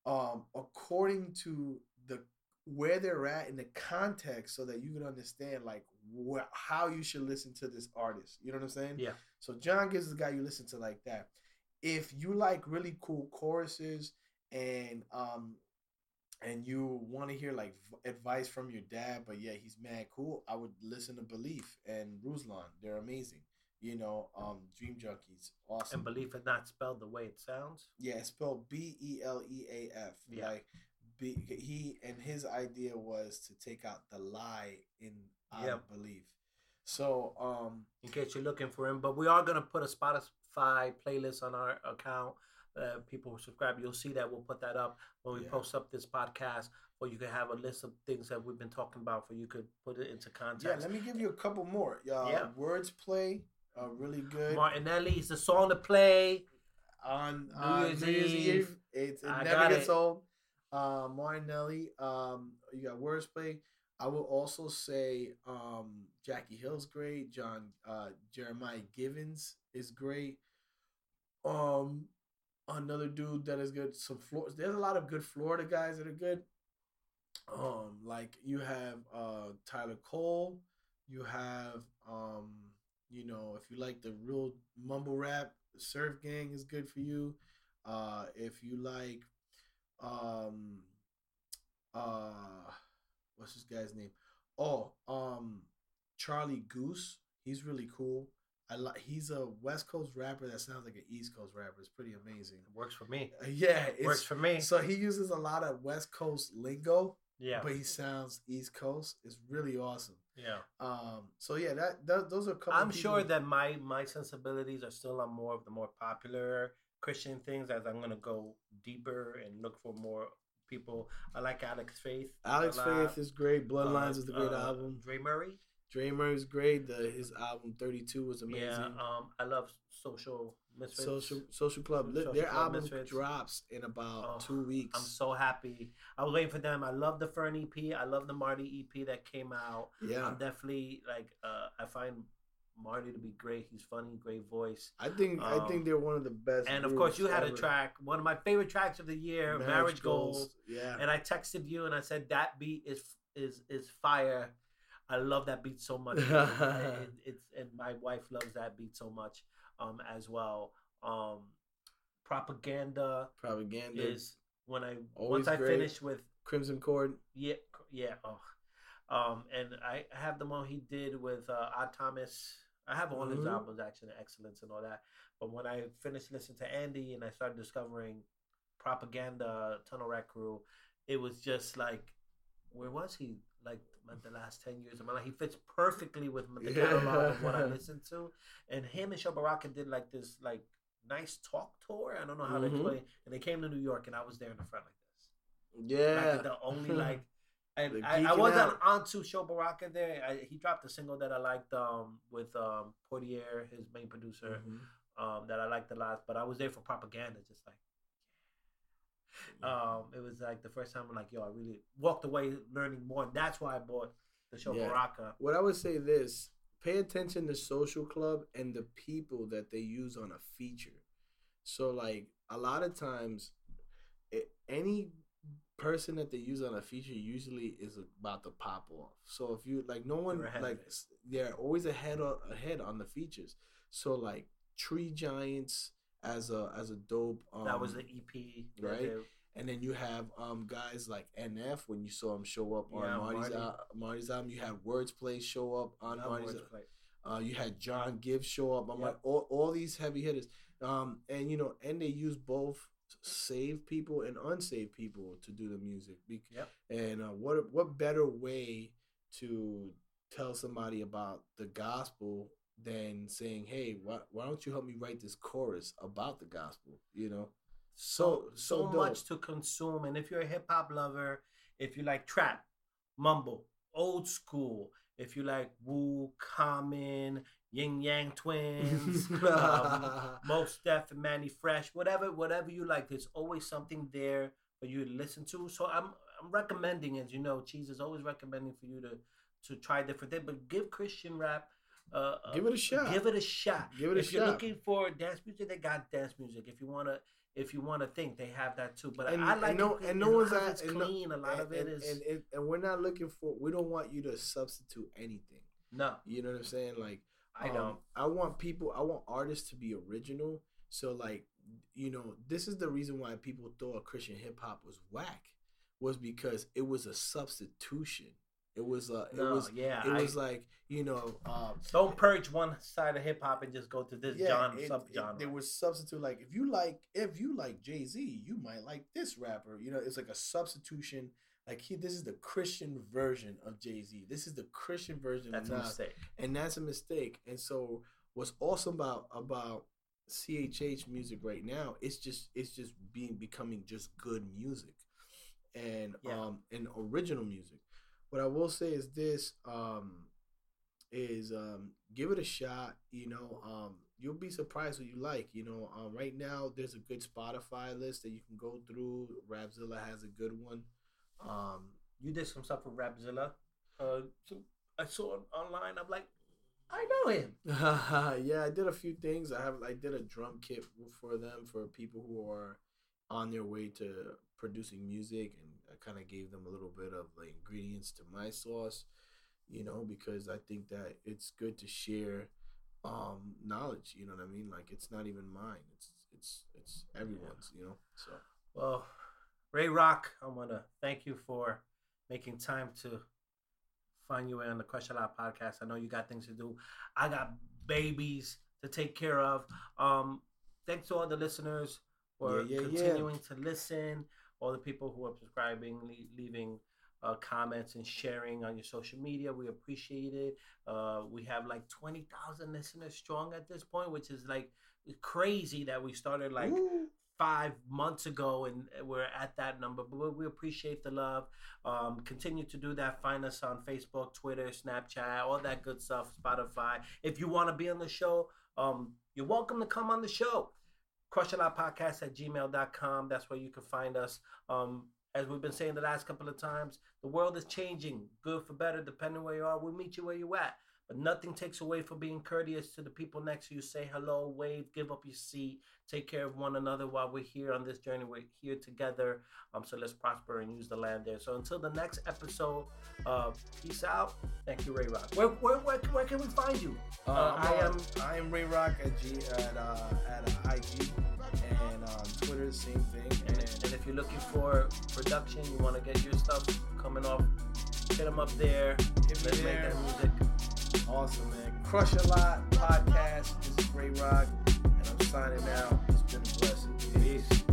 um according to the where they're at in the context so that you can understand like wh- how you should listen to this artist. You know what I'm saying? Yeah. So John Givez is the guy you listen to like that. If you like really cool choruses and um and you want to hear like v- advice from your dad, but yeah, he's mad cool. I would listen to Beleaf and Ruslan. They're amazing. You know, um, Dream Junkies, awesome. And Beleaf is not spelled the way it sounds. Yeah, it's spelled B E L E A F. Yeah. Like be, he and his idea was to take out the lie in I yep. believe. So, um, in case you're looking for him, but we are gonna put a Spotify playlist on our account. Uh, people who subscribe, you'll see that we'll put that up when we yeah. post up this podcast, or you can have a list of things that we've been talking about, for you could put it into context. Yeah, let me give you a couple more. Uh, yeah, words play, uh, really good. Martinelli's the song to play on New Year's, New Year's Eve. Eve. It's, it I never gets it. old. Uh, Martinelli, um, you got Wordplay. I will also say um, Jackie Hill's great. John uh, Jeremiah Givens is great. Um, another dude that is good. Some Florida. There's a lot of good Florida guys that are good. Um, like you have uh Tyler Cole. You have um, you know, if you like the real mumble rap, Surf Gang is good for you. Uh, if you like um uh what's this guy's name? Oh, um Charlie Goose. He's really cool. I like he's a West Coast rapper that sounds like an East Coast rapper. It's pretty amazing. It works for me. Uh, yeah, works for me. So he uses a lot of West Coast lingo. Yeah, but he sounds East Coast. It's really awesome. Yeah. Um. So yeah, that, that those are. I'm sure that my my sensibilities are still on more of the more popular Christian things as I'm gonna go deeper and look for more people. I like Alex Faith. Alex Faith is great. Bloodlines uh, is the great uh, album. Dre Murray. Dre Murray's great. The, his album Thirty Two was amazing. Yeah. Um. I love Social Misfits. Social Social Club. Social Their Club album Misfits. drops in about oh, two weeks. I'm so happy. I was waiting for them. I love the Fern EP. I love the Marty EP that came out. Yeah. I'm definitely like. Uh. I find Marty to be great. He's funny, great voice. I think um, I think um, they're one of the best. And of course, you had ever. a track, one of my favorite tracks of the year, Marriage, Marriage Goals. Goals. Yeah. And I texted you and I said that beat is is is fire. I love that beat so much. it, [laughs] it's and my wife loves that beat so much um as well. Um propaganda propaganda is when I Always once I finish with Crimson Cord. Yeah, yeah. Oh. Um, and I have the one he did with uh, Odd Thomas I have all mm-hmm. his albums, Action and Excellence, and all that. But when I finished listening to Andy and I started discovering Propaganda, Tunnel Rat Crew, it was just like, where was he? Like the last ten years of my life, he fits perfectly with the catalog of what I [laughs] listened to. And him and Sho Baraka did like this like nice talk tour. I don't know how mm-hmm. to explain. And they came to New York, and I was there in the front like this. Yeah, like the only [laughs] like and I, I, wasn't out. onto Sho Baraka there. I, he dropped a single that I liked um, with um, Portier, his main producer, mm-hmm. um, that I liked a lot. But I was there for propaganda, just like. Um, it was like the first time I'm like, yo, I really walked away learning more. And that's why I bought the Sho Yeah. Baraka. What I would say this: pay attention to Social Club and the people that they use on a feature. So, like a lot of times, it, any person that they use on a feature usually is about to pop off. So if you like, no one They're like they're always ahead of, ahead on the features. So like Tree Giants as a as a dope. Um, that was the EP, right? And then you have um guys like NF when you saw him show up on Yeah, Marty's, Marty. al- Marty's album. You had Wordsplay show up on that Marty's. Uh, you had John Givez show up. I'm Yep. like all, all these heavy hitters. Um, and you know, and they use both save people and unsaved people to do the music. Yep. And uh, what what better way to tell somebody about the gospel than saying, "Hey, why, why don't you help me write this chorus about the gospel?" You know. so So- so much to consume. And if you're a hip hop lover, if you like trap, mumble, old school, if you like Wu, Common, Ying Yang Twins, [laughs] um, Mos Def and Mannie Fresh, whatever, whatever you like, there's always something there for you to listen to. So I'm I'm recommending, as you know, Cheese is always recommending for you to to try different things, but give Christian rap. Uh, uh, Give it a shot. Give it a shot. Give it a if you're shot. looking for dance music, they got dance music. If you wanna, if you wanna think, they have that too. But And- I and like no- it. and no one's at- and no- clean. a lot of it and, is and, and, and we're not looking for. We don't want you to substitute anything. no. You know what I'm saying? Like I um, don't. I want people. I want artists to be original. So like, you know, this is the reason why people thought Christian hip hop was whack, was because it was a substitution. It was a. It No, was. yeah. It I- was like you know. Um, don't purge one side of hip hop and just go to this genre, it- sub it- There was substitute like if you like if you like Jay Z, you might like this rapper. You know, it's like a substitution. Like he, this is the Christian version of Jay Z. This is the Christian version That's of a mistake. and that's a mistake. And so, what's awesome about about CHH music right now? It's just it's just being becoming just good music, and Yeah. um and original music. What I will say is this: um, is um give it a shot you know um you'll be surprised what you like you know um right now there's a good spotify list that you can go through rapzilla has a good one um You did some stuff with Rapzilla. Uh, so I saw it online. I'm like, I know him. [laughs] yeah i did a few things i have i did a drum kit for them for people who are on their way to producing music and i kind of gave them a little bit of the ingredients to my sauce you know because i think that it's good to share um knowledge you know what i mean like it's not even mine it's it's it's everyone's you know so Well, Ray Rock, I want to thank you for making time to find your way on the Crush a Lot podcast. I know you got things to do. I got babies to take care of. Um, thanks to all the listeners for Yeah, yeah, continuing to listen. All the people who are subscribing, le- leaving uh, comments, and sharing on your social media. We appreciate it. Uh, we have like twenty thousand listeners strong at this point, which is like crazy that we started like Woo. five months ago and we're at that number but we- we appreciate the love um, continue to do that find us on facebook twitter snapchat all that good stuff spotify if you want to be on the show um, you're welcome to come on the show crush a lot podcast at gmail.com that's where you can find us. Um, as we've been saying the last couple of times the world is changing good for better depending where you are. We'll meet you where you're at but nothing takes away from being courteous to the people next to you. Say hello, wave, give up your seat, take care of one another while we're here on this journey. We're here together. Um, so let's prosper and use the land there. So until the next episode, uh, peace out. Thank you, Ray Rock. Where, where, where, where can we find you? Uh, Uh, I am I am Ray Rock at G at uh, at uh, IG and um, Twitter same thing And, and if you're looking for production, you want to get your stuff coming off, hit them up there. Hit Let's make that music awesome, man. Crush a Lot podcast. This is Ray Rock, and I'm signing out. It's been a blessing. Peace.